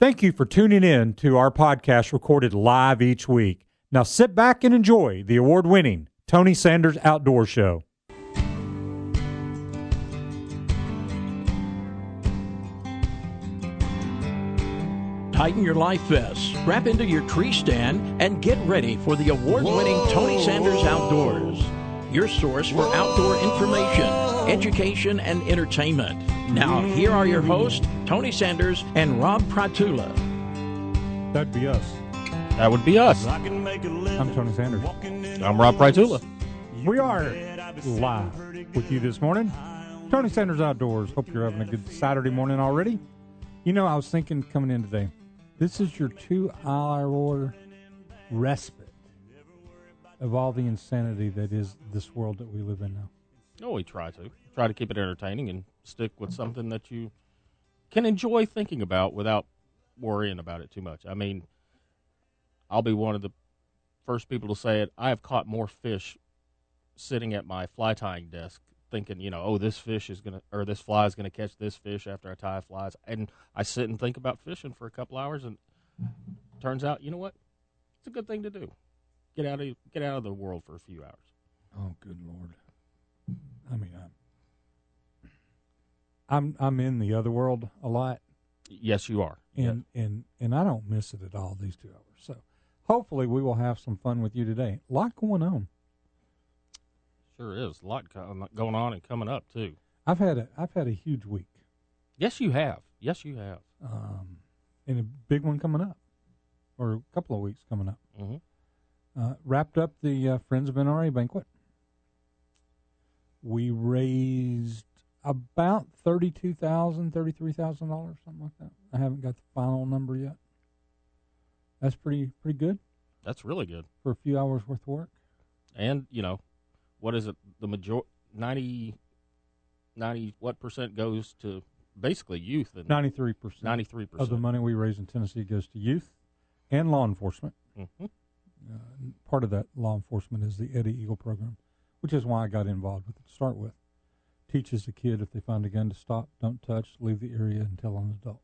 Thank you for tuning in to our podcast recorded live each week. Now sit back and enjoy the award winning Tony Sanders Outdoor Show. Tighten your life vest, strap into your tree stand, and get ready for the award winning Tony Sanders Outdoors, your source for outdoor information, education, and entertainment. Now, here are your hosts, Tony Sanders and Rob Prytula. That'd be us. That would be us. I'm Tony Sanders. I'm Rob Prytula. We are live with you this morning. Tony Sanders Outdoors. Hope you're having a good Saturday morning already. You know, I was thinking coming in today, this is your two hour respite of all the insanity that is this world that we live in now. Oh, we try to. Try to keep it entertaining and stick with something that you can enjoy thinking about without worrying about it too much. I mean, I'll be one of the first people to say it. I have caught more fish sitting at my fly tying desk thinking, you know, oh, this fish is going to, or this fly is going to catch this fish after I tie flies. And I sit and think about fishing for a couple hours and turns out, you know what? It's a good thing to do. Get out of, get out of the world for a few hours. Oh, good lord! I mean, I'm I'm I'm in the other world a lot, Yes, you are. and and and I don't miss it at all these two hours. So hopefully we will have some fun with you today. A lot going on. Sure is. A lot going on and coming up, too. I've had a I've had a huge week, Yes, you have. Yes, you have. um, and a big one coming up, or a couple of weeks coming up. hmm Uh, wrapped up the uh, Friends of NRA banquet. We raised about thirty-two thousand, thirty-three thousand dollars, something like that. I haven't got the final number yet. That's pretty pretty good That's really good. for a few hours worth of work. And, you know, what is it? The major 90, 90 what percent goes to basically youth and Ninety-three percent 93%. of the money we raise in Tennessee goes to youth and law enforcement. Uh, part of that law enforcement is the Eddie Eagle program, which is why I got involved with it to start with. Teaches the kid if they find a gun to stop, don't touch, leave the area, and tell an adult.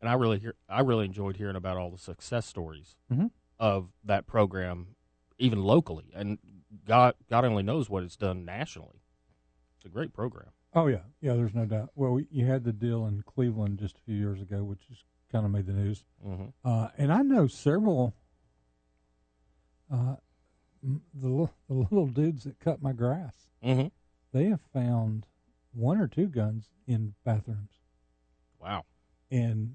And I really hear, I really enjoyed hearing about all the success stories Mhm. of that program, even locally. And God, God only knows what it's done nationally. It's a great program. Oh yeah, yeah. There's no doubt. Well, we, you had the deal in Cleveland just a few years ago, which just kind of made the news. hmm Uh, and I know several. Uh, the the little dudes that cut my grass, hmm they have found one or two guns in bathrooms Wow. and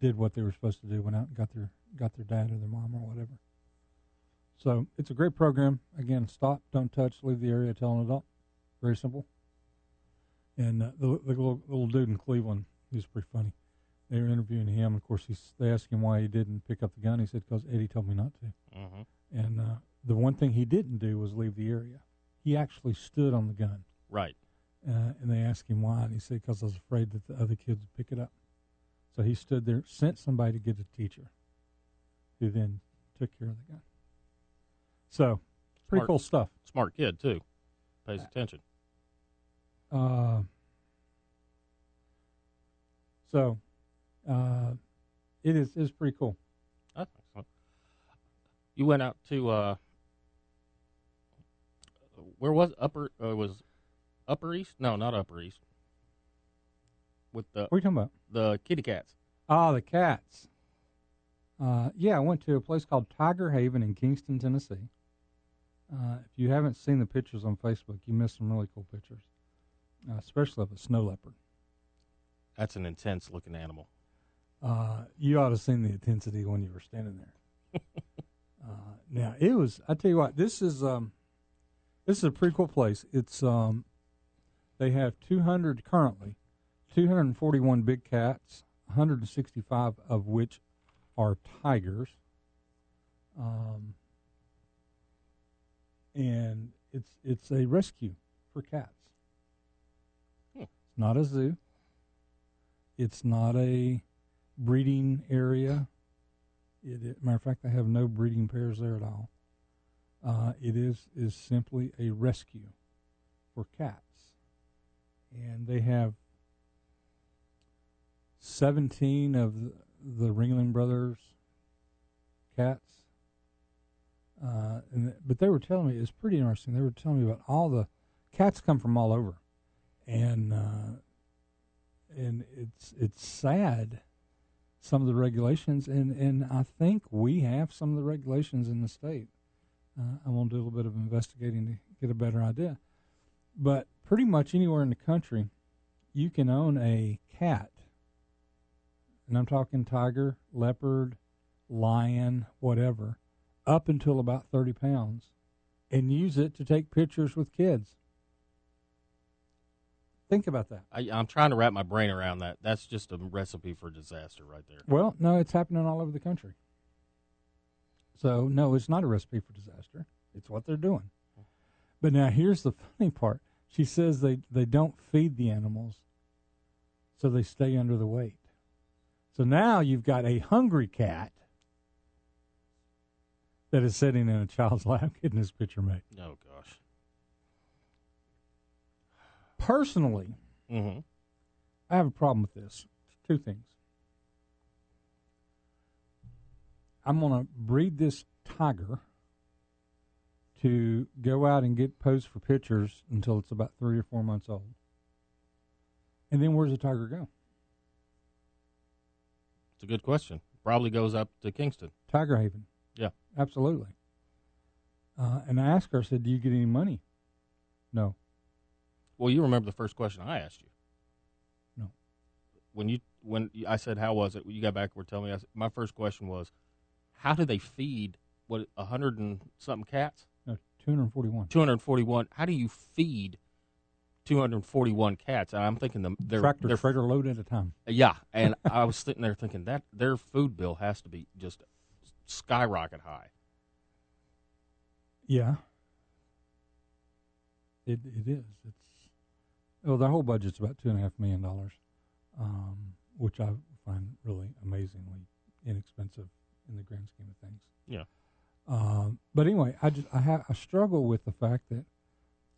did what they were supposed to do. Went out and got their got their dad or their mom or whatever. So it's a great program. Again, stop, don't touch, leave the area, tell an adult. Very simple. And uh, the, the little, little dude in Cleveland, he was pretty funny. They were interviewing him. Of course, he's, they asked him why he didn't pick up the gun. He said, "Because Eddie told me not to." hmm And uh, the one thing he didn't do was leave the area. He actually stood on the gun. Right. Uh, and they asked him why, and he said, "Because I was afraid that the other kids would pick it up." So he stood there, sent somebody to get a teacher, who then took care of the gun. So, pretty Smart. cool stuff. Smart kid, too. Pays attention. Uh, so, uh, it is is pretty cool. I think so. You went out to uh, where was upper? Uh, it was Upper East? No, not Upper East. With the What are you talking about? the kitty cats. Ah, the cats. Uh, yeah, I went to a place called Tiger Haven in Kingston, Tennessee. Uh, if you haven't seen the pictures on Facebook, you missed some really cool pictures, uh, especially of a snow leopard. That's an intense looking animal. Uh, you ought to have seen the intensity when you were standing there. uh, now it was. I tell you what, this is um, this is a pretty cool place. It's um, they have 200 currently, 241 big cats, 165 of which are tigers. Um, and it's it's a rescue for cats. Hmm. It's not a zoo. It's not a breeding area. It, matter of fact, they have no breeding pairs there at all. Uh, it is is simply a rescue for cats, and they have seventeen of the, the Ringling Brothers cats. Uh, and but they were telling me it's pretty interesting. They were telling me about all the cats come from all over, and uh, and it's it's sad some of the regulations, and and I think we have some of the regulations in the state. Uh, I want to do a little bit of investigating to get a better idea, but pretty much anywhere in the country, you can own a cat, and I'm talking tiger, leopard, lion, whatever up until about 30 pounds and use it to take pictures with kids. Think about that. I, I'm trying to wrap my brain around that. That's just a recipe for disaster right there. Well, no, it's happening all over the country. So, no, it's not a recipe for disaster. It's what they're doing. But now here's the funny part. She says they, they don't feed the animals, so they stay under the weight. So now you've got a hungry cat that is sitting in a child's lap getting his picture made. Oh gosh. Personally, Mm-hmm. I have a problem with this. Two things. I'm going to breed this tiger to go out and get posed for pictures until it's about three or four months old. And then where's the tiger go? It's a good question. Probably goes up to Kingston. Tiger Haven. Yeah. Absolutely. Uh, and I asked her, I said, Do you get any money? No. Well, you remember the first question I asked you. No. When you when I said how was it, you got back. Were telling me. I said, my first question was, how do they feed what a hundred and something cats? No, 241. Two hundred forty-one. How do you feed two hundred forty-one cats? And I'm thinking the their Tractor their trailer load at a time. yeah. And I was sitting there thinking that their food bill has to be just skyrocket high. Yeah. It it is. It's well, the whole budget's about two and a half million dollars, um, which I find really amazingly inexpensive in the grand scheme of things. Yeah. Um, but anyway, I just I have I struggle with the fact that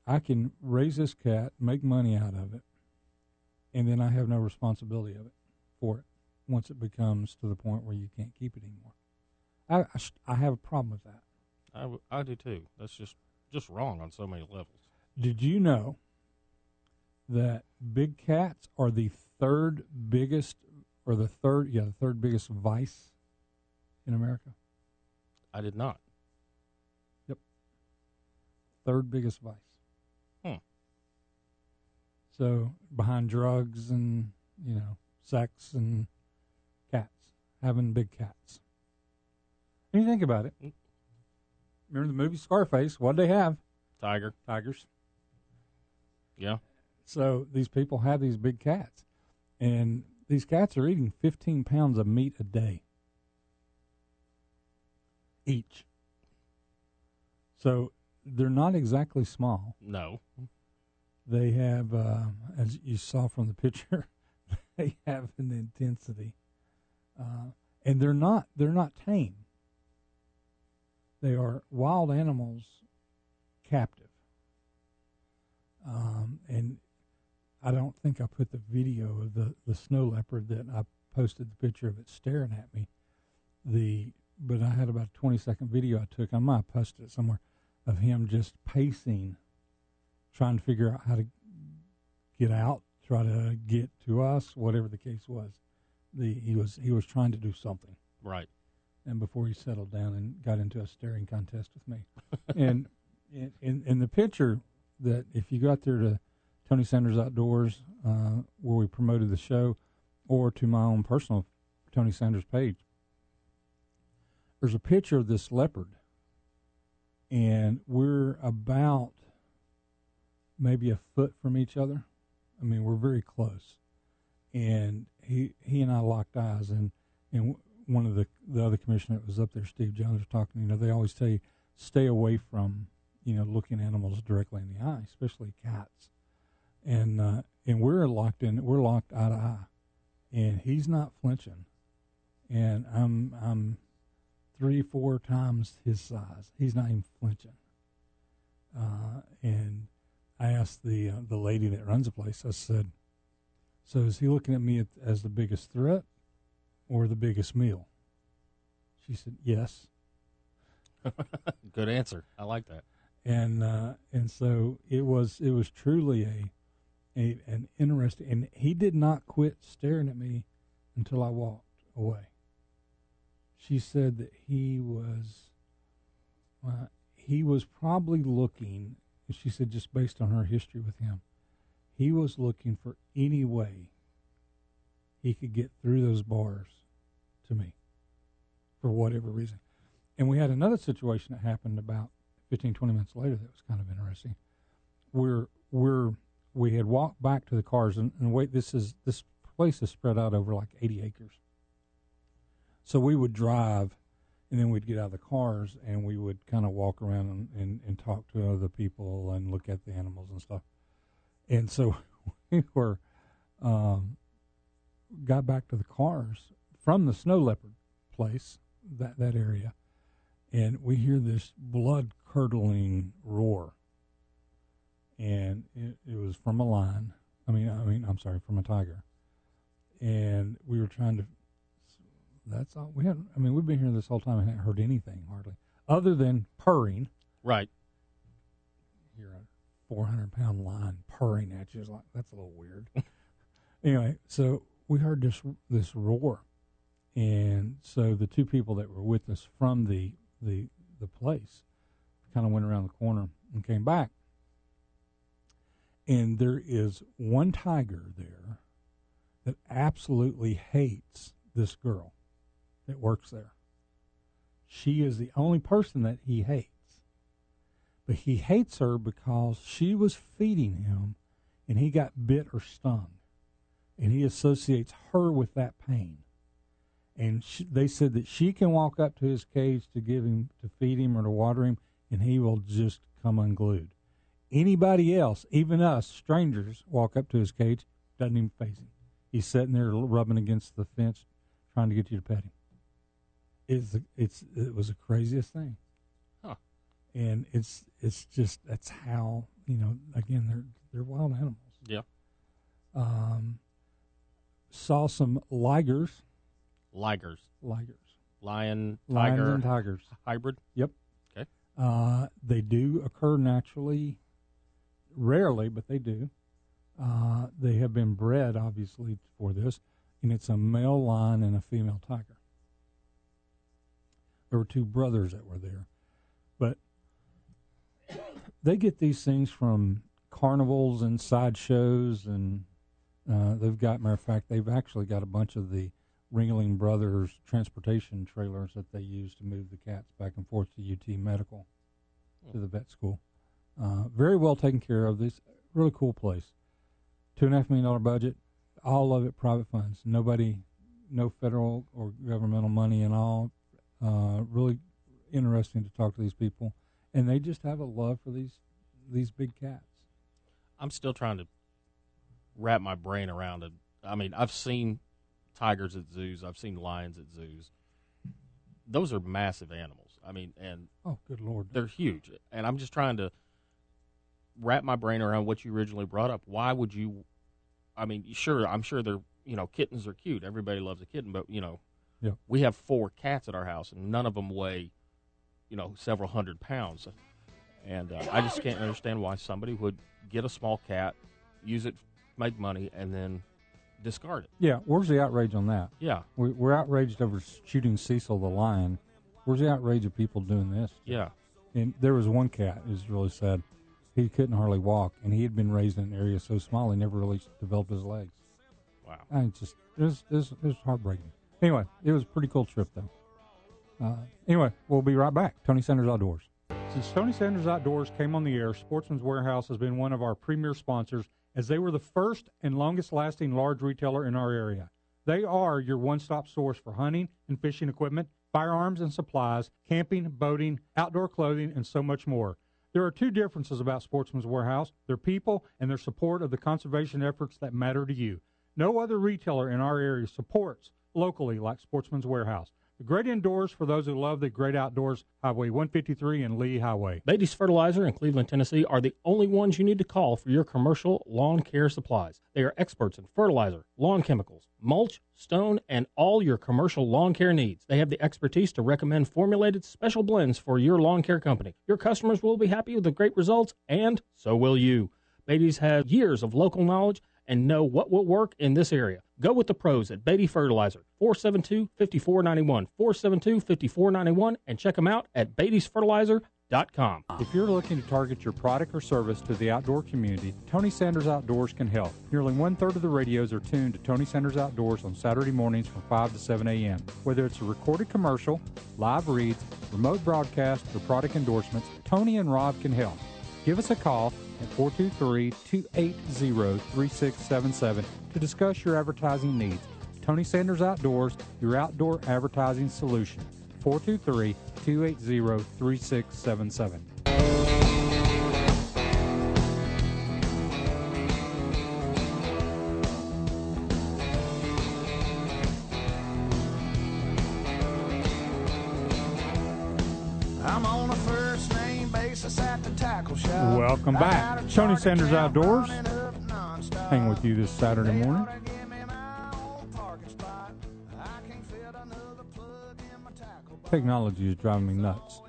I can raise this cat, make money out of it, and then I have no responsibility of it for it once it becomes to the point where you can't keep it anymore. I I, st- I have a problem with that. I, w- I do too. That's just just wrong on so many levels. Did you know that big cats are the third biggest, or the third, yeah, the third biggest vice in America? I did not. Yep. Third biggest vice. Hmm. So behind drugs and you know sex and cats, having big cats. And you think about it. Mm. Remember the movie Scarface? What did they have? Tiger. Tigers. Yeah. So these people have these big cats, and these cats are eating 15 pounds of meat a day each. So they're not exactly small. No. They have, uh, as you saw from the picture, they have an intensity, uh, and they're not they're not tame. They are wild animals, captive. Um, and I don't think I put the video of the, the snow leopard that I posted the picture of it staring at me. The but I had about a twenty second video I took. I might have posted it somewhere of him just pacing, trying to figure out how to get out, try to get to us, whatever the case was. The he was he was trying to do something Right. and before he settled down and got into a staring contest with me. and in, in, in the picture that if you got there to Tony Sanders Outdoors, uh, where we promoted the show, or to my own personal Tony Sanders page, there's a picture of this leopard, and we're about maybe a foot from each other. I mean, we're very close, and he he and I locked eyes, and and one of the the other commissioner that was up there, Steve Jones, was talking. You know, they always you stay away from you know looking animals directly in the eye, especially cats. And uh, and we're locked in. We're locked eye to eye, and he's not flinching. And I'm I'm three four times his size. He's not even flinching. Uh, and I asked the uh, the lady that runs the place. I said, "So is he looking at me at, as the biggest threat, or the biggest meal? She said, Yes. Good answer. I like that. And uh, and so it was it was truly a, a an interesting and he did not quit staring at me until I walked away. She said that he was uh, he was probably looking she said just based on her history with him, he was looking for any way he could get through those bars to me for whatever reason. And we had another situation that happened about 15, 20 minutes later that was kind of interesting. We're, we're, we had walked back to the cars, and, and wait, this is this place is spread out over like 80 acres. So we would drive, and then we'd get out of the cars, and we would kind of walk around and, and, and talk to other people and look at the animals and stuff. And so we were um, got back to the cars from the snow leopard place, that that area, and we hear this blood curdling roar. And it, it was from a lion. I mean, I mean, I'm sorry, from a tiger. And we were trying to. That's all we had. I mean, we've been here this whole time and haven't heard anything hardly, other than purring. Right. You're a 400 pound lion purring at you. It's like that's a little weird. anyway, so we heard this this roar, and so the two people that were with us from the the the place kind of went around the corner and came back. And there is one tiger there that absolutely hates this girl that works there. She is the only person that he hates. But he hates her because she was feeding him and he got bit or stung. And he associates her with that pain. And she, they said that she can walk up to his cage to give him, to feed him or to water him, and he will just come unglued. Anybody else, even us, strangers, walk up to his cage, doesn't even face him. He's sitting there rubbing against the fence, trying to get you to pet him. It's it's it was the craziest thing. Huh. And it's it's just that's how you know again they're they're wild animals. Yeah. Um, saw some ligers, Ligers. ligers, Lion, lions tiger, and tigers. hybrid. Yep. Okay. Uh, they do occur naturally, rarely, but they do. Uh, they have been bred, obviously, for this, and it's a male lion and a female tiger. There were two brothers that were there, but they get these things from carnivals and sideshows, and uh, they've got, matter of fact, they've actually got a bunch of the Ringling Brothers transportation trailers that they use to move the cats back and forth to UT Medical, to the vet school. Uh, very well taken care of. This really cool place. Two and a half million dollar budget, all of it private funds. Nobody, no federal or governmental money and all. Uh, really interesting to talk to these people, and they just have a love for these these big cats. I'm still trying to wrap my brain around it. I mean, I've seen tigers at zoos. I've seen lions at zoos. Those are massive animals. I mean, and Oh, good lord! they're huge. And I'm just trying to wrap my brain around what you originally brought up. Why would you? I mean, sure, I'm sure they're you know kittens are cute. Everybody loves a kitten, but you know, Yeah. we have four cats at our house, and none of them weigh you know several hundred pounds. And uh, I just can't understand why somebody would get a small cat, use it, make money, and then discard it. Yeah, where's the outrage on that? Yeah, We, we're outraged over shooting Cecil the lion. Where's the outrage of people doing this? yeah. And there was one cat who's really sad. He couldn't hardly walk, and he had been raised in an area so small he never really developed his legs. Wow. I just it was, it was, it was heartbreaking. Anyway, it was a pretty cool trip though. Uh, anyway, we'll be right back. Tony Sanders Outdoors. Since Tony Sanders Outdoors came on the air, Sportsman's Warehouse has been one of our premier sponsors as they were the first and longest lasting large retailer in our area. They are your one stop source for hunting and fishing equipment, firearms and supplies, camping, boating, outdoor clothing, and so much more. There are two differences about Sportsman's Warehouse their people and their support of the conservation efforts that matter to you. No other retailer in our area supports locally like Sportsman's Warehouse. Great indoors for those who love the great outdoors. Highway 153 and Lee Highway. Beatty's Fertilizer in Cleveland, Tennessee are the only ones you need to call for your commercial lawn care supplies. They are experts in fertilizer, lawn chemicals, mulch, stone, and all your commercial lawn care needs. They have the expertise to recommend formulated special blends for your lawn care company. Your customers will be happy with the great results, and so will you. Beatty's has years of local knowledge and know what will work in this area. Go with the pros at Beatty Fertilizer, 472-5491, 472-5491, and check them out at beattysfertilizer.com. If you're looking to target your product or service to the outdoor community, Tony Sanders Outdoors can help. Nearly one third of the radios are tuned to Tony Sanders Outdoors on Saturday mornings from 5 to 7 a.m. Whether it's a recorded commercial, live reads, remote broadcast, or product endorsements, Tony and Rob can help. Give us a call at 423-280-3677 to discuss your advertising needs. Tony Sanders Outdoors, your outdoor advertising solution. 423-280-3677. Welcome back. Tony Sanders Outdoors. Hang with you this Saturday morning. oughta give me my own parking spot. I can't fit another plug in my tackle box. Technology is driving me nuts.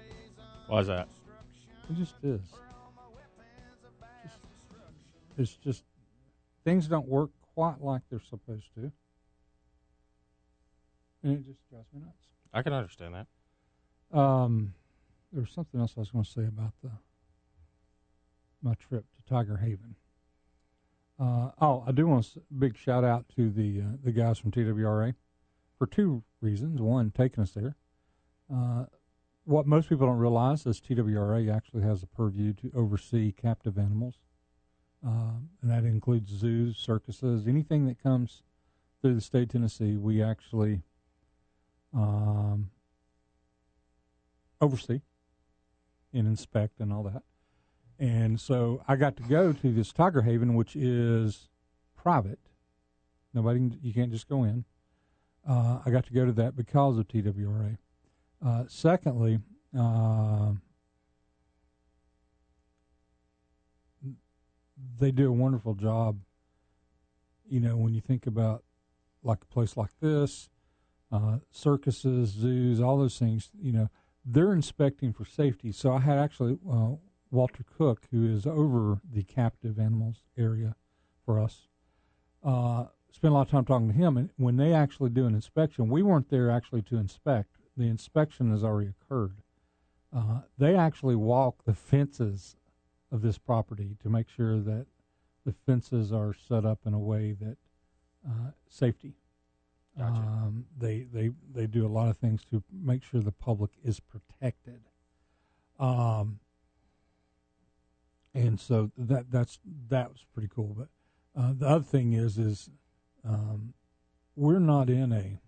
Why is that? It just is. Just, it's just things don't work quite like they're supposed to, and it just drives me nuts. I can understand that. Um, there was something else I was going to say about the my trip to Tiger Haven. Uh, oh, I do want a big shout out to the uh, the guys from TWRA for two reasons. One, taking us there. Uh, what most people don't realize is TWRA actually has a purview to oversee captive animals, um, and that includes zoos, circuses, anything that comes through the state of Tennessee. We actually um, oversee and inspect and all that. And so I got to go to this Tiger Haven, which is private. Nobody, you can't just go in. Uh, I got to go to that because of TWRA. Uh, secondly, uh, they do a wonderful job. You know, when you think about like a place like this, uh, circuses, zoos, all those things, you know, they're inspecting for safety. So I had actually uh, Walter Cook, who is over the captive animals area for us, uh, spent a lot of time talking to him. And when they actually do an inspection, we weren't there actually to inspect. The inspection has already occurred. Uh, they actually walk the fences of this property to make sure that the fences are set up in a way that uh, safety. Gotcha. Um, they they they do a lot of things to make sure the public is protected. Um, and so that that's that was pretty cool. But uh, the other thing is is um, we're not in a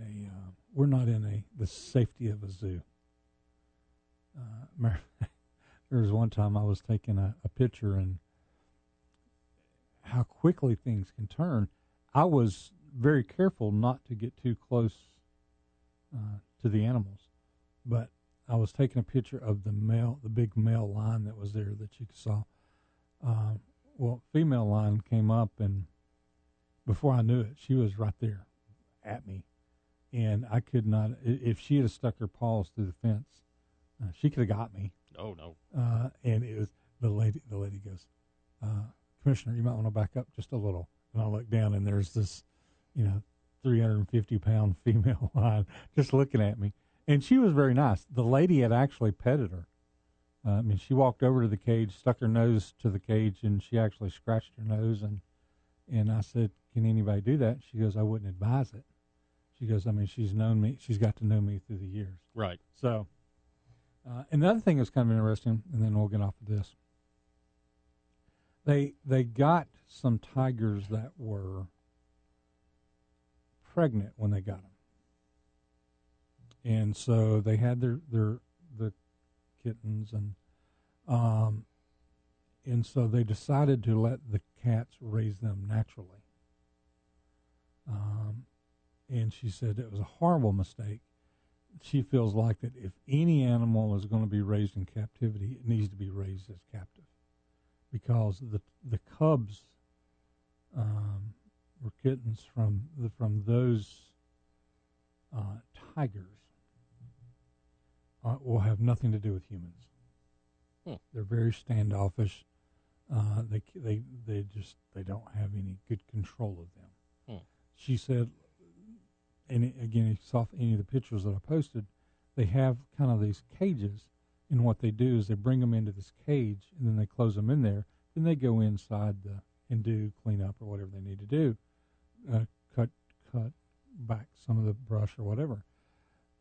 a uh, we're not in a the safety of a zoo. Uh, there was one time I was taking a, a picture and how quickly things can turn. I was very careful not to get too close uh, to the animals, but I was taking a picture of the male, the big male lion that was there that you saw. Um, well, female lion came up, and before I knew it, she was right there at me, and I could not. If she had stuck her paws through the fence, uh, she could have got me. Oh no. Uh, and it was the lady. The lady goes, uh, "Commissioner, you might want to back up just a little." And I look down, and there's this, you know, 350 pound female lion just looking at me, and she was very nice. The lady had actually petted her. Uh, I mean, she walked over to the cage, stuck her nose to the cage, and she actually scratched her nose. and And I said, "Can anybody do that?" She goes, "I wouldn't advise it." She goes, "I mean, she's known me. She's got to know me through the years." Right. So, uh, and the other thing that's kind of interesting, and then we'll get off of this. They they got some tigers that were pregnant when they got them, and so they had their their the kittens and um and so they decided to let the cats raise them naturally. Um, and she said it was a horrible mistake. She feels like that if any animal is going to be raised in captivity, it needs to be raised as captive, because the the cubs um, were kittens from the, from those uh, tigers uh, will have nothing to do with humans. Hmm. They're very standoffish. Uh, they they they just they don't have any good control of them. Hmm. She said, and it- again, if you saw any of the pictures that I posted, they have kind of these cages, and what they do is they bring them into this cage, and then they close them in there. Then they go inside the and do clean up or whatever they need to do, uh, cut cut back some of the brush or whatever.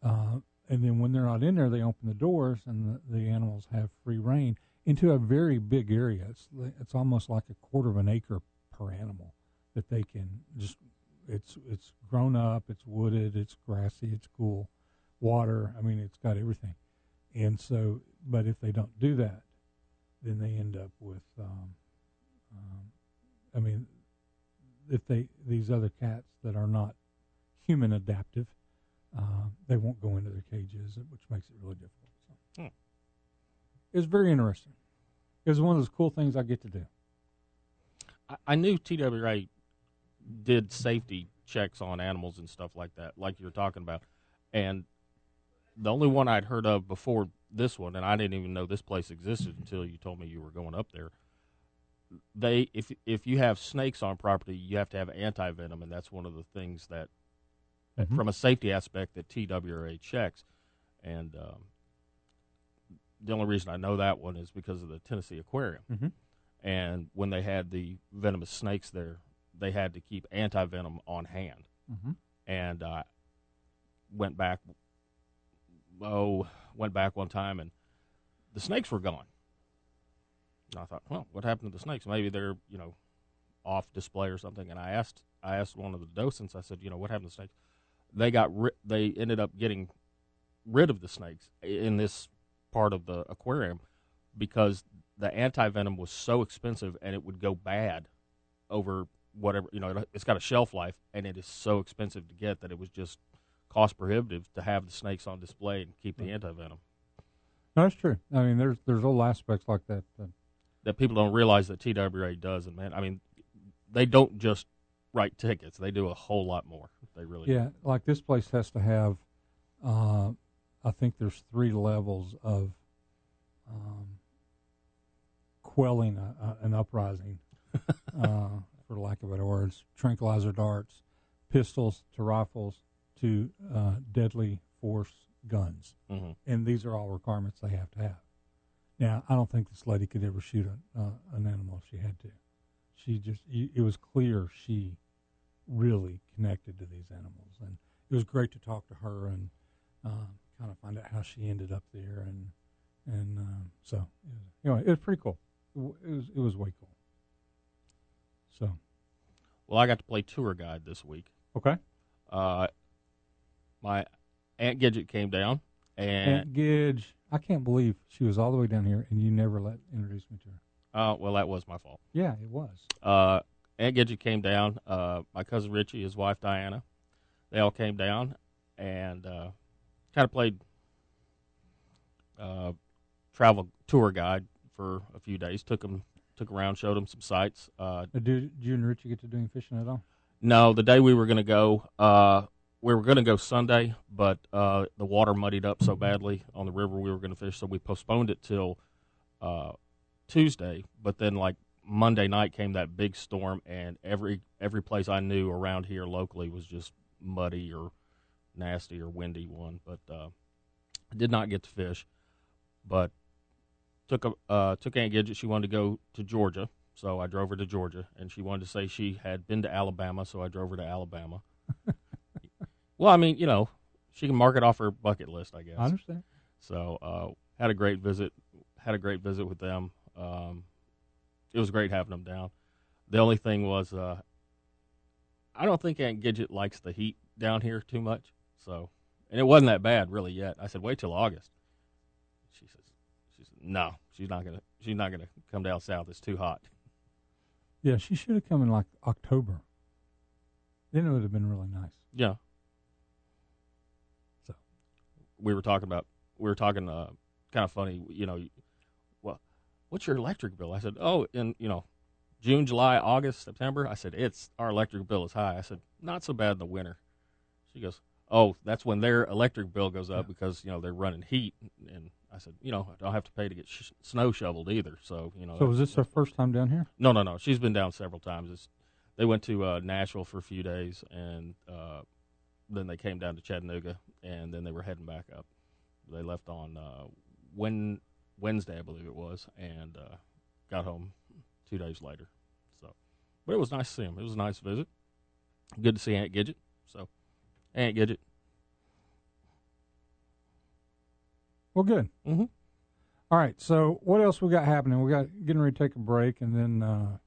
Uh, and then when they're not in there, they open the doors and the, the animals have free reign into a very big area. It's it's almost like a quarter of an acre per animal that they can just. It's it's grown up. It's wooded. It's grassy. It's cool. Water. I mean, it's got everything. And so, but if they don't do that, then they end up with. Um, um, I mean, if they these other cats that are not human adaptive, uh, they won't go into their cages, which makes it really difficult. So. Hmm. It was very interesting. It was one of those cool things I get to do. I, I knew TWRA did safety checks on animals and stuff like that, like you were talking about. And the only one I'd heard of before this one, and I didn't even know this place existed until you told me you were going up there. They, if if you have snakes on property, you have to have anti venom, and that's one of the things that, Mhm. from a safety aspect, that TWRA checks. And um, the only reason I know that one is because of the Tennessee Aquarium Mm-hmm. and when they had the venomous snakes there, they had to keep anti venom on hand. Mm-hmm. And uh, went back, oh, went back one time, and the snakes were gone. And I thought, well, what happened to the snakes? Maybe they're you know off display or something. And I asked, I asked one of the docents. I said, you know, what happened to the snakes? They got ri- they ended up getting rid of the snakes in this part of the aquarium because the anti venom was so expensive and it would go bad over whatever you know. It, it's got a shelf life and it is so expensive to get that it was just cost prohibitive to have the snakes on display and keep the hmm. Right. anti venom. No, that's true. I mean, there's there's little aspects like that. that That people don't realize that TWRA does, and man, I mean, they don't just write tickets; they do a whole lot more. They really do. yeah, like this place has to have. Uh, I think there's three levels of um, quelling a, a, an uprising, uh, for lack of better words. Tranquilizer darts, pistols to rifles to uh, deadly force guns. do. hmm and these are all requirements they have to have. Now, I don't think this lady could ever shoot a, uh, an animal if she had to. She just, it was clear she really connected to these animals, and it was great to talk to her and uh, kind of find out how she ended up there, and and um, so it was, anyway, it was pretty cool. It, w- it was it was way cool. So Well, I got to play tour guide this week. okay, Uh, my aunt Gidget came down, and Aunt Gidge, I can't believe she was all the way down here, and you never let introduce me to her. uh, well, that was my fault. Yeah, it was. uh, Aunt Gidget came down. Uh, my cousin Richie, his wife Diana, they all came down and uh, kind of played uh, travel tour guide for a few days. Took them, took around, showed them some sights. Uh, Uh, Did, you and Richie get to doing fishing at all? no, the day we were going to go, uh, we were going to go Sunday, but uh, the water muddied up so badly on the river we were going to fish, so we postponed it till uh, Tuesday. But then, like Monday night, came that big storm, and every every place I knew around here locally was just muddy or nasty or windy one. But uh, I did not get to fish, but took a uh, took Aunt Gidget. She wanted to go to Georgia, so I drove her to Georgia, and she wanted to say she had been to Alabama, so I drove her to Alabama. well, I mean, you know, she can mark it off her bucket list, I guess. I understand. So uh, had a great visit. Had a great visit with them. Um, it was great having them down. The only thing was, uh, I don't think Aunt Gidget likes the heat down here too much. So, and it wasn't that bad really yet. I said, wait till August. She says, she said, no, she's not gonna, she's not gonna come down south. It's too hot. Yeah, she should have come in like October. Then it would have been really nice. Yeah. So, we were talking about, we were talking, uh, kind of funny. You know, what's your electric bill? I said, oh, in you know, June, July, August, September. I said, it's our electric bill is high. I said, not so bad in the winter. She goes, oh, that's when their electric bill goes up because you know they're running heat. And I said, you know, I don't have to pay to get sh- snow shoveled either. So you know, So was this her first time down here? no, no, no. She's been down several times. It's, they went to uh, Nashville for a few days, and uh, then they came down to Chattanooga, and then they were heading back up. They left on uh, when Wednesday, I believe it was, and uh, got home two days later. So, but it was nice to see him. It was a nice visit. Good to see Aunt Gidget. So, Aunt Gidget. Well, good. Mm-hmm. All right. So what else we got happening? We got getting ready to take a break, and then uh,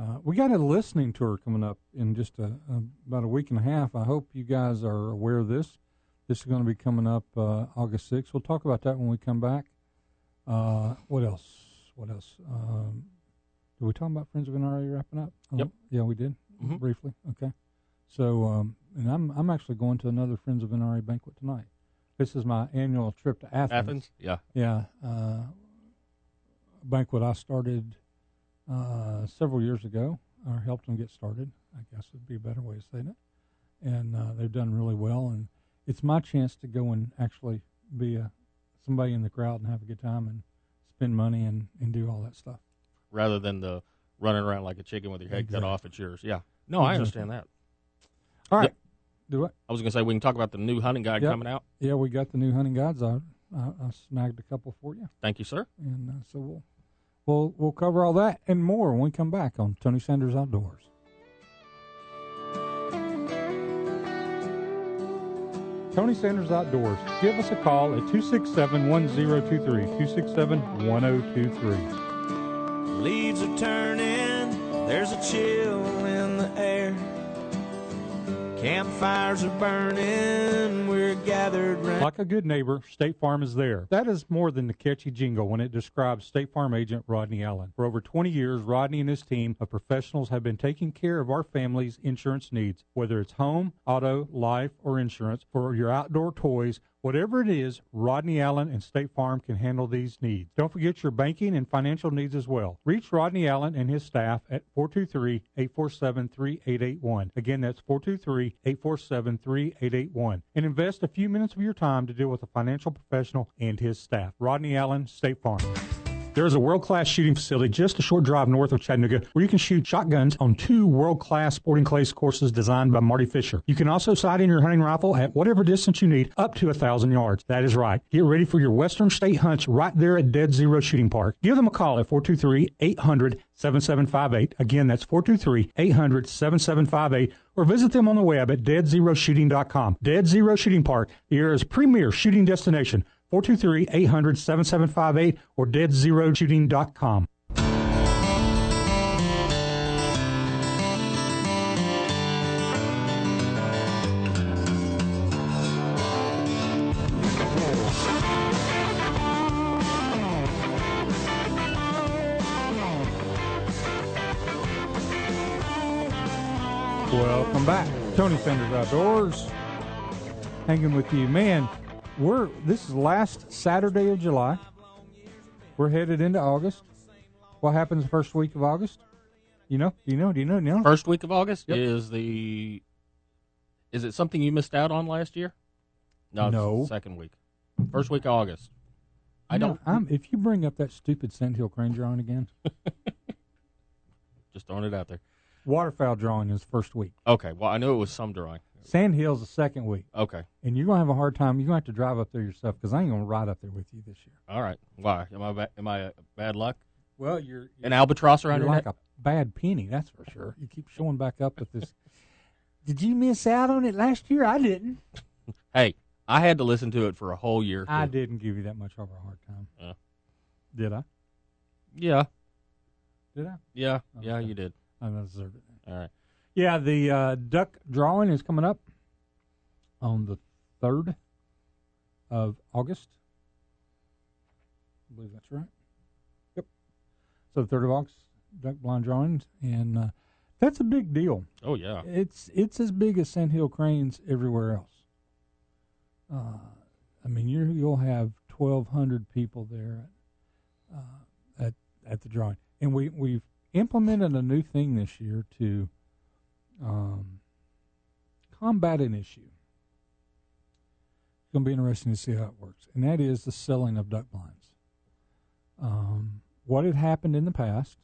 uh, we got a listening tour coming up in just a, a, about a week and a half. I hope you guys are aware of this. This is going to be coming up uh, August 6th. We'll talk about that when we come back. Uh, what else? What else? Um, did we talk about Friends of NRA wrapping up? Oh, Yep. Yeah, we did Mhm. briefly. Okay. So, um, and I'm I'm actually going to another Friends of NRA banquet tonight. This is my annual trip to Athens. Athens. Yeah. Yeah, uh, a banquet I started uh, several years ago, or helped them get started. I guess would be a better way of saying it. And uh, they've done really well, and it's my chance to go and actually be a somebody in the crowd and have a good time and spend money and, and do all that stuff. Rather than the running around like a chicken with your head Exactly. cut off, it's yours. Yeah. No, I understand that. All right, Yep. do it. I was going to say we can talk about the new hunting guide Yep. coming out. Yeah, we got the new hunting guides. I, I, I snagged a couple for you. Thank you, sir. And uh, so we'll we'll we'll cover all that and more when we come back on Tony Sanders Outdoors. Tony Sanders Outdoors. Give us a call at 267 1023. 267 1023. Leaves are turning, there's a chill in. Campfires are burning, we're gathered round. Like a good neighbor, State Farm is there. That is more than the catchy jingle when it describes State Farm agent Rodney Allen. For over 20 years, Rodney and his team of professionals have been taking care of our family's insurance needs, whether it's home, auto, life, or insurance for your outdoor toys. Whatever it is, Rodney Allen and State Farm can handle these needs. Don't forget your banking and financial needs as well. Reach Rodney Allen and his staff at 423-847-3881. Again, that's 423-847-3881. And invest a few minutes of your time to deal with a financial professional and his staff. Rodney Allen, State Farm. There is a world class shooting facility just a short drive north of Chattanooga where you can shoot shotguns on two world class sporting clays courses designed by Marty Fischer. You can also sight in your hunting rifle at whatever distance you need, up to a thousand yards. That is right. Get ready for your Western State hunts right there at Dead Zero Shooting Park. Give them a call at 423 800 7758. Again, that's 423 800 7758. Or visit them on the web at deadzeroshooting.com. Dead Zero Shooting Park, the area's premier shooting destination. 423 800 7758 or deadzeroshooting.com. Welcome back. Tony Sanders Outdoors. Hanging with you. Man, we're this is last Saturday of July. We're headed into August. What happens the first week of August? You know? Do you know? Do you know? Do you know? First week of August Yep. is the. Is it something you missed out on last year? No. No. Second week. First week of August. I You know, don't. I'm, if you bring up that stupid sandhill crane drawing again, Just throwing it out there. waterfowl drawing is first week. Okay. Well, I knew it was some drawing. Sandhill's the second week, Okay. and you're gonna have a hard time. You're gonna have to drive up there yourself because I ain't gonna ride up there with you this year. All right. Why? Am I ba- am I uh, bad luck? Well, you're An albatross around you're your like neck? a bad penny, that's for sure. You keep showing back up with this. Did you miss out on it last year? I didn't. Hey, I had to listen to it for a whole year. I too. didn't give you that much of a hard time. Yeah. Did I? Yeah. Did I? Yeah. Yeah. Okay. You did. I deserved it. All right. Yeah, the uh, duck drawing is coming up on the third of August. I believe that's right. Yep. So the third of August, duck blind drawings, and uh, that's a big deal. Oh yeah. It's it's as big as sandhill cranes everywhere else. Uh, I mean, you you'll have twelve hundred people there uh, at at the drawing, and we we've implemented a new thing this year to um, combat an issue. It's going to be interesting to see how it works, and that is the selling of duck blinds. Um, what had happened in the past,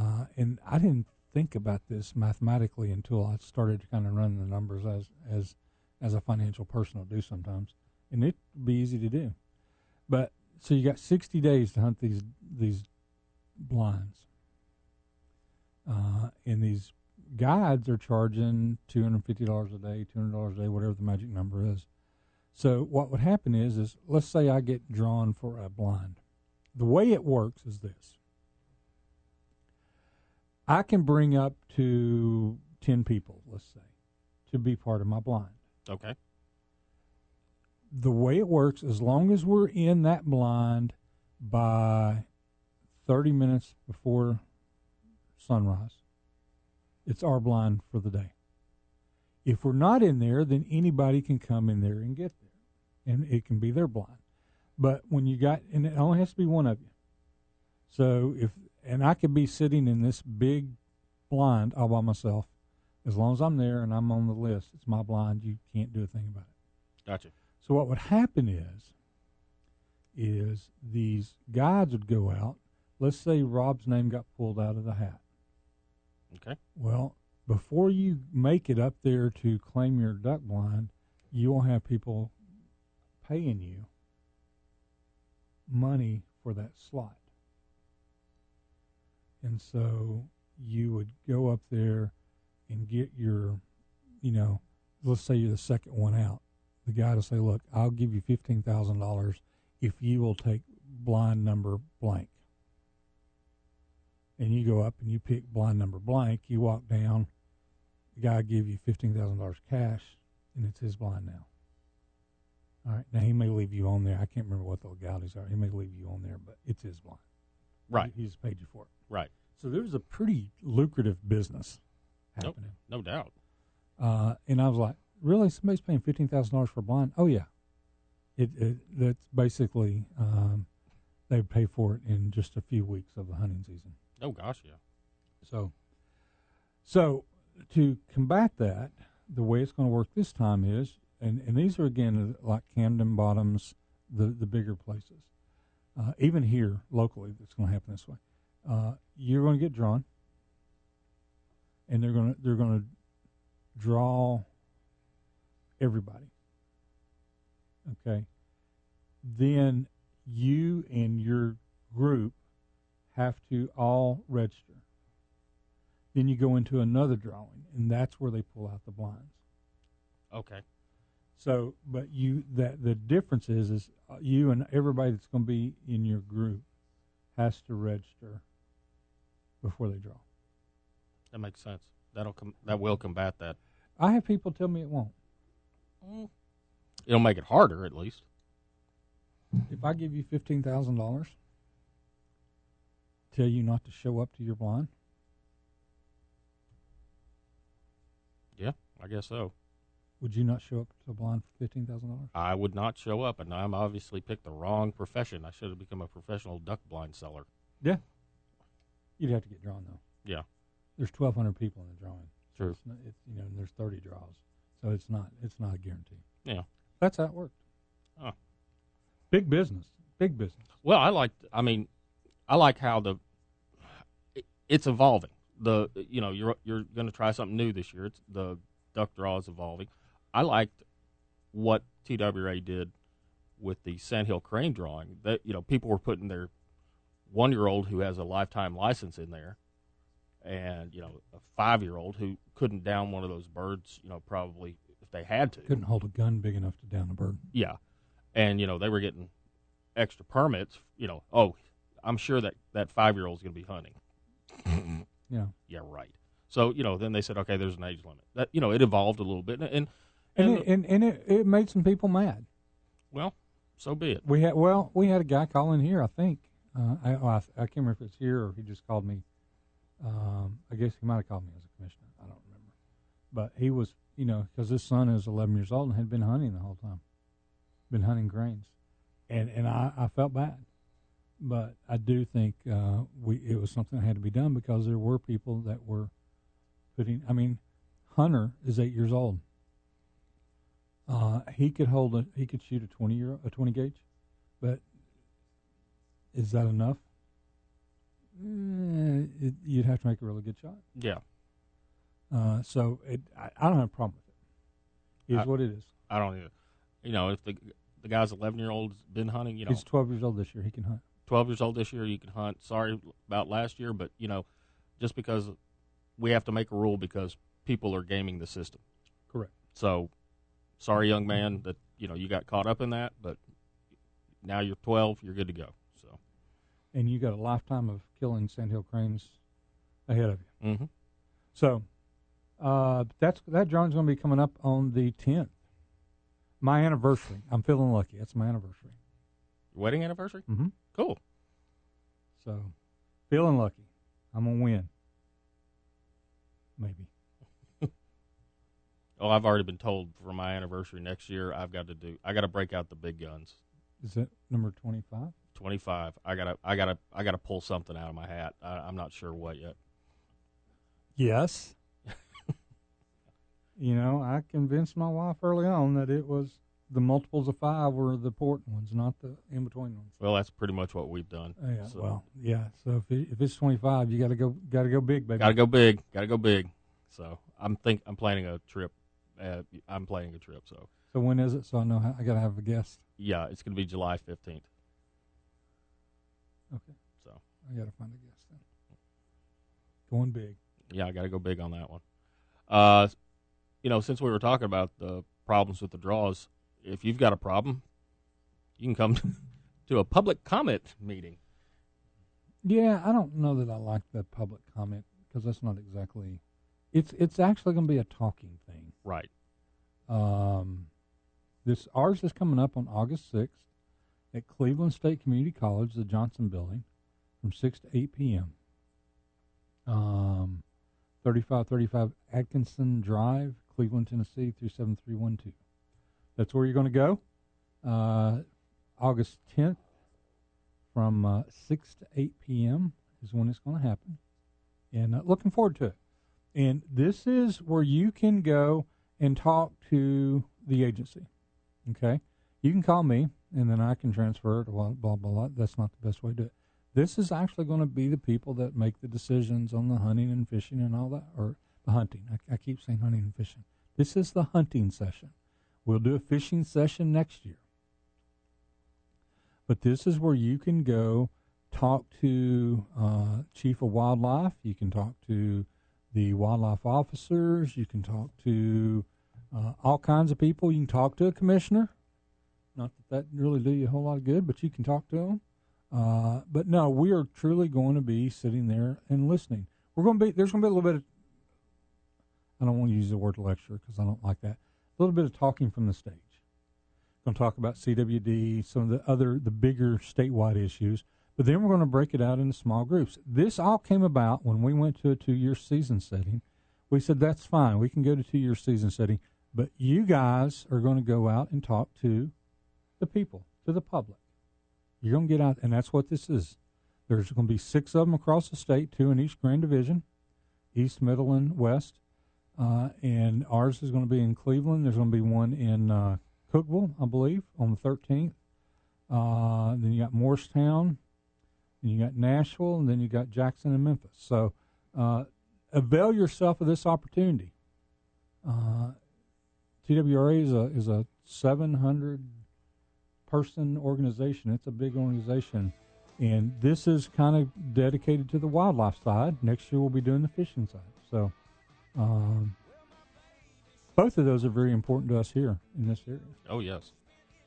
uh, and I didn't think about this mathematically until I started to kind of run the numbers as as as a financial person will do sometimes, and it'd be easy to do. But so you got 60 days to hunt these these blinds, uh, and these guides are charging $250 a day, $200 a day, whatever the magic number is. So what would happen is, is let's say I get drawn for a blind. The way it works is this. I can bring up to 10 people, let's say, to be part of my blind. Okay. The way it works, as long as we're in that blind by 30 minutes before sunrise, it's our blind for the day. If we're not in there, then anybody can come in there and get there, and it can be their blind. But when you got, and it only has to be one of you. So if, and I could be sitting in this big blind all by myself, as long as I'm there and I'm on the list, it's my blind. You can't do a thing about it. Gotcha. So what would happen is, is these guides would go out. Let's say Rob's name got pulled out of the hat. Okay. Well, before you make it up there to claim your duck blind, you will have people paying you money for that slot. And so you would go up there and get your, you know, let's say you're the second one out. The guy to say, look, I'll give you $15,000 if you will take blind number blank and you go up and you pick blind number blank, you walk down, the guy give you fifteen thousand dollars cash, and it's his blind now. All right, now he may leave you on there. I can't remember what the legalities are. He may leave you on there, but it's his blind. Right. He, he's paid you for it. Right. So there's a pretty lucrative business happening. No doubt. Uh, and I was like, really? Somebody's paying fifteen thousand dollars for a blind? Oh yeah. It, it that's basically um, they pay for it in just a few weeks of the hunting season. Oh gosh, yeah. So, so to combat that, the way it's going to work this time is, and, and these are again like Camden Bottoms, the the bigger places. Uh, even here locally, it's going to happen this way. Uh, you're going to get drawn, and they're going to they're going to draw everybody. Okay. Then you and your group have to all register. Then you go into another drawing, and that's where they pull out the blinds. Okay. So, but you that the difference is is uh, you and everybody that's going to be in your group has to register before they draw. That makes sense. That'll com- that will combat that. I have people tell me it won't. It'll make it harder, at least. If I give you fifteen thousand dollars, tell you not to show up to your blind, Yeah, I guess so. would you not show up to a blind for fifteen thousand dollars? I would not show up, and I'm obviously picked the wrong profession. I should have become a professional duck blind seller. Yeah. You'd have to get drawn though. Yeah, There's twelve hundred people in the drawing. True. It's, not, it's you know, and there's thirty draws, so it's not it's not a guarantee. yeah. That's how it worked. Oh. Big business, big business. Well, I like. I mean, I like how the it- it's evolving. The you know you're you're going to try something new this year. It's the duck draw is evolving. I liked what TWRA did with the Sandhill Crane drawing. That you know people were putting their one year old who has a lifetime license in there, and you know a five year old who couldn't down one of those birds. You know probably if they had to. Couldn't hold a gun big enough to down a bird. Yeah, and you know they were getting extra permits. You know, oh, I'm sure that that five year old's going to be hunting. Yeah. Yeah, right. So you know, then they said, okay, there's an age limit. That you know, it evolved a little bit, and and, And it, and, and it, it made some people mad. well, so be it. We had well, we had a guy call in here. I think uh, I, oh, I I can't remember if it's here or he just called me. Um, I guess he might have called me as a commissioner. I don't remember, but he was you know because his son is 11 years old and had been hunting the whole time. been hunting grains, and and I, I felt bad, but I do think uh, we it was something that had to be done because there were people that were putting. I mean, Hunter is eight years old. Uh, he could hold a he could shoot a twenty year a twenty gauge, but is that enough? Eh, it, you'd have to make a really good shot. Yeah, Uh, so it, I, I don't have a problem with it. It's I- what it is. I don't either. You know, if the the guy's eleven-year-old's been hunting, you know, He's 12 years old this year. He can hunt. 12 years old this year, you can hunt. Sorry about last year, but you know, just because we have to make a rule because people are gaming the system. Correct. So, sorry, young man, that you know you got caught up in that, but now you're 12, you're good to go. So, And you got a lifetime of killing sandhill cranes ahead of you. Mm-hmm. So uh, that's that drawing's going to be coming up on the 10th. My anniversary. I'm feeling lucky. That's my anniversary. wedding anniversary, Mm-hmm. Cool. So feeling lucky. I'm going to win. Maybe. Oh, I've already been told for my anniversary next year, I've got to do, I got to break out the big guns. Is that number 25? 25. I gotta, I gotta, I gotta pull something out of my hat. I, I'm not sure what yet. Yes. you know, I convinced my wife early on that it was the multiples of five were the important ones, not the in between ones. Well, that's pretty much what we've done. Yeah, So- well, yeah. So if it, if it's twenty five, you got to go, got to go big, baby. Got to go big. Got to go big. So I'm think I'm planning a trip. Uh, I'm planning a trip. So So when is it? So I know how, I got to have a guest. yeah, it's going to be July 15th. Okay. So I got to find a guest then. Going big. yeah, I got to go big on that one. Uh, you know, since we were talking about the problems with the draws, if you've got a problem, you can come to a public comment meeting. Yeah, I don't know that I like the public comment because that's not exactly. It's it's actually going to be a talking thing. Right. Um, this ours is coming up on August sixth at Cleveland State Community College, the Johnson Building, from six to eight p.m. Um, thirty-five thirty-five Atkinson Drive, Cleveland, Tennessee, three seven three one two. That's where you're going to go. Uh, August tenth, from uh, six to eight p.m. is when it's going to happen, and uh, looking forward to it. And this is where you can go and talk to the agency. Okay, you can call me, and then I can transfer it. Blah blah blah. blah. That's not the best way to do it. This is actually going to be the people that make the decisions on the hunting and fishing and all that, or the hunting. I, I keep saying hunting and fishing. This is the hunting session. We'll do a fishing session next year. But this is where you can go talk to uh, chief of wildlife. You can talk to the wildlife officers. You can talk to uh, all kinds of people. You can talk to a commissioner. Not that that really do you a whole lot of good, but you can talk to them. Uh, but no, we are truly going to be sitting there and listening. We're going to be there's going to be a little bit of I don't want to use the word lecture because I don't like that. A little bit of talking from the stage. Going to talk about CWD, some of the other the bigger statewide issues, but then we're going to break it out into small groups. This all came about when we went to a two-year season setting. We said that's fine. We can go to two-year season setting, but you guys are going to go out and talk to the people, to the public. You're going to get out, and that's what this is. There's going to be six of them across the state, two in each grand division, east, middle, and west. Uh, and ours is going to be in Cleveland. There's going to be one in uh, Cookeville, I believe, on the 13th. Uh, then you got Morristown, then you got Nashville, and then you got Jackson and Memphis. So uh, avail yourself of this opportunity. Uh, TWRA is a is a 700 person organization. It's a big organization, and this is kind of dedicated to the wildlife side. Next year we'll be doing the fishing side. So. Um, both of those are very important to us here in this area. Oh yes.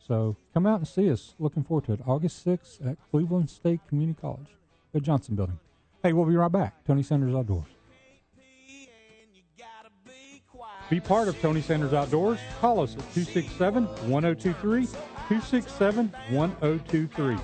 So come out and see us. Looking forward to it. August 6th at Cleveland State Community College, the Johnson Building. Hey, we'll be right back. Tony Sanders Outdoors. Be part of Tony Sanders Outdoors. Call us at 267 1023. 267 1023.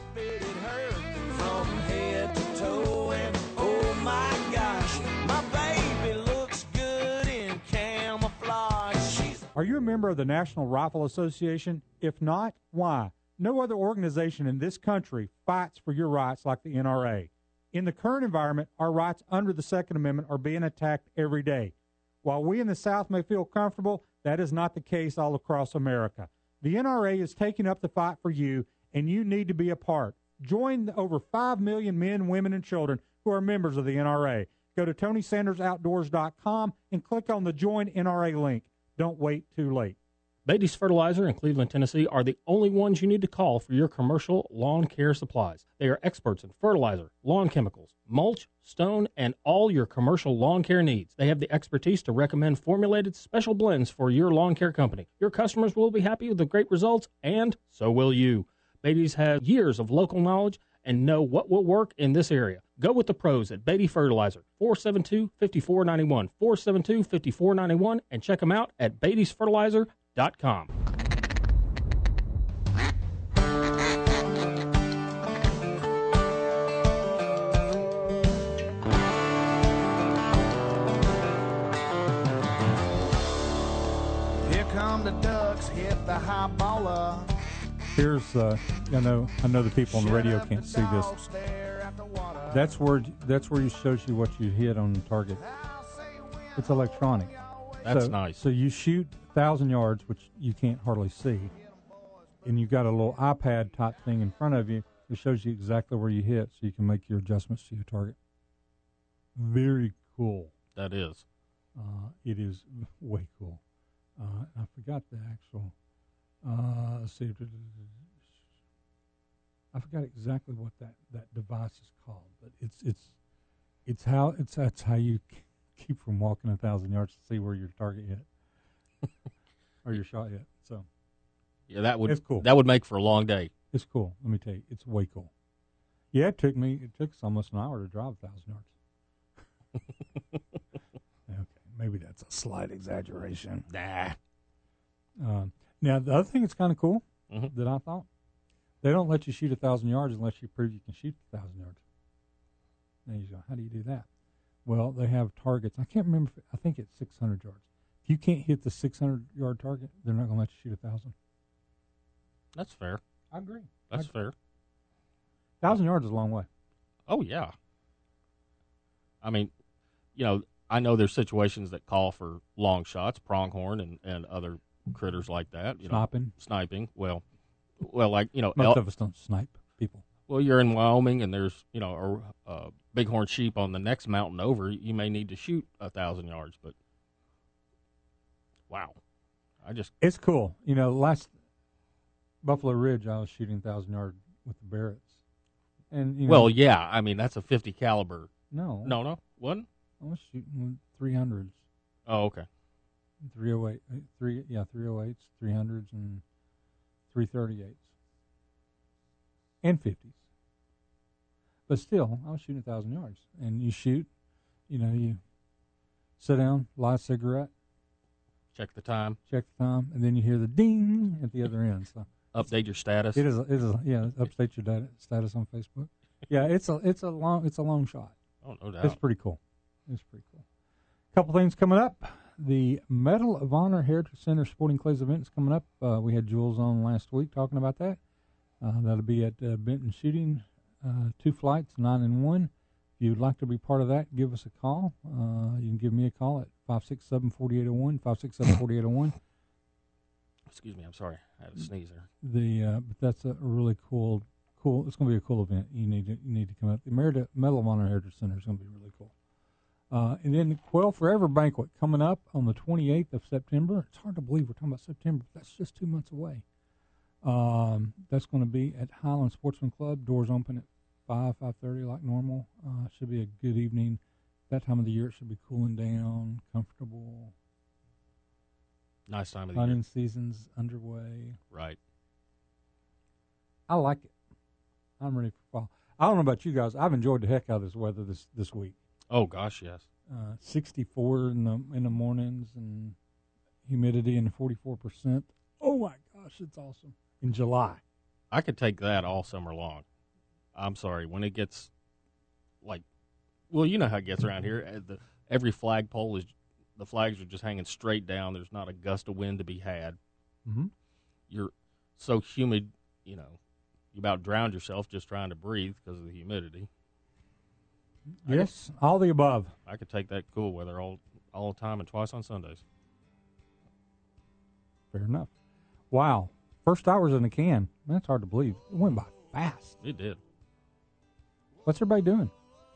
Are you a member of the National Rifle Association? If not, why? No other organization in this country fights for your rights like the NRA. In the current environment, our rights under the Second Amendment are being attacked every day. While we in the South may feel comfortable, that is not the case all across America. The NRA is taking up the fight for you, and you need to be a part. Join the over 5 million men, women, and children who are members of the NRA. Go to TonySandersOutdoors.com and click on the Join NRA link. Don't wait too late. Beatty's Fertilizer in Cleveland, Tennessee are the only ones you need to call for your commercial lawn care supplies. They are experts in fertilizer, lawn chemicals, mulch, stone, and all your commercial lawn care needs. They have the expertise to recommend formulated special blends for your lawn care company. Your customers will be happy with the great results, and so will you. Beatty's has years of local knowledge and know what will work in this area. Go with the pros at Beatty Fertilizer, 472 5491, 472 5491, and check them out at Beatty'sFertilizer.com. Here come the ducks, hit the high baller. Here's, uh, I know, I know the people on the radio can't see this. That's where that's where it shows you what you hit on the target. It's electronic. That's so, nice. So you shoot thousand yards, which you can't hardly see, and you've got a little iPad type thing in front of you. It shows you exactly where you hit, so you can make your adjustments to your target. Very cool. That is. Uh, it is way cool. Uh, I forgot the actual. Uh, let's see. I forgot exactly what that, that device is called, but it's it's it's how it's that's how you keep from walking a thousand yards to see where your target hit or your shot hit. So Yeah, that would It's cool. that would make for a long day. it's cool. Let me tell you, it's way cool. Yeah, it took me it took us almost an hour to drive a thousand yards. okay, maybe that's a slight exaggeration. Nah. Um, now the other thing that's kind of cool Mhm. that I thought they don't let you shoot a thousand yards unless you prove you can shoot a thousand yards. Now you go, how do you do that? Well, they have targets. I can't remember. If, I think it's six hundred yards. If you can't hit the six hundred yard target, they're not going to let you shoot a thousand. That's fair. I agree. That's fair. Thousand yards is a long way. Oh yeah. I mean, you know, I know there's situations that call for long shots, pronghorn and, and other critters like that. You know, Sniping. sniping. Well, well, like you know, Most elk- of us don't snipe people. well, you're in Wyoming and there's you know a, a bighorn sheep on the next mountain over. You may need to shoot a thousand yards, but wow, I just It's cool. You know, last Buffalo Ridge, I was shooting thousand yard with the Barretts, and you know, well, yeah. I mean, that's a 50 caliber. no, No, no, one. I was shooting three hundreds. Oh, okay. 308, uh, three, yeah, 308s, 300s, and 338s, and 50s. But still, I was shooting a thousand yards, and you shoot, you know, you sit down, light a cigarette, Check the time. check the time, and then you hear the ding at the other end. So Update your status. it is, it is, yeah, update your data, status on Facebook. Yeah, it's a, it's a long, it's a long shot. Oh, no doubt. It's pretty cool. It's pretty cool. couple things coming up. The Medal of Honor Heritage Center Sporting Clays event is coming up. Uh, we had Jules on last week talking about that. Uh, that'll be at uh, Benton Shooting, uh, two flights, nine and one. If you'd like to be part of that, give us a call. Uh, you can give me a call at 567 4801, 567 4801. Excuse me. I'm sorry. I had a sneezer. The uh, but that's a really cool, cool. It's going to be a cool event. You need to you need to come out. The Merida Medal of Honor Heritage Center is going to be really cool. Uh, and then the Quail Forever banquet coming up on the 28th of September. It's hard to believe we're talking about September. But that's just two months away. Um, that's going to be at Highland Sportsman Club. Doors open at five five thirty like normal. Uh, should be a good evening. That time of the year it should be cooling down, comfortable. Nice time of the year. Hunting season's underway. Right. I like it. I'm ready for fall. I don't know about you guys. I've enjoyed the heck out of this weather this this week. Oh gosh, yes. Uh, 64 in the in the mornings and humidity in the 44 percent. Oh my gosh, it's awesome. In July, I could take that all summer long. I'm sorry when it gets like, well, you know how it gets around here. Uh, The, every flagpole is the flags are just hanging straight down. There's not a gust of wind to be had. hmm You're so humid, you know, you about drowned yourself just trying to breathe because of the humidity. Yes, all the above. I could take that cool weather all all the time and twice on Sundays. Fair enough. Wow. First hours in the can. That's hard to believe. It went by fast. It did. What's everybody doing?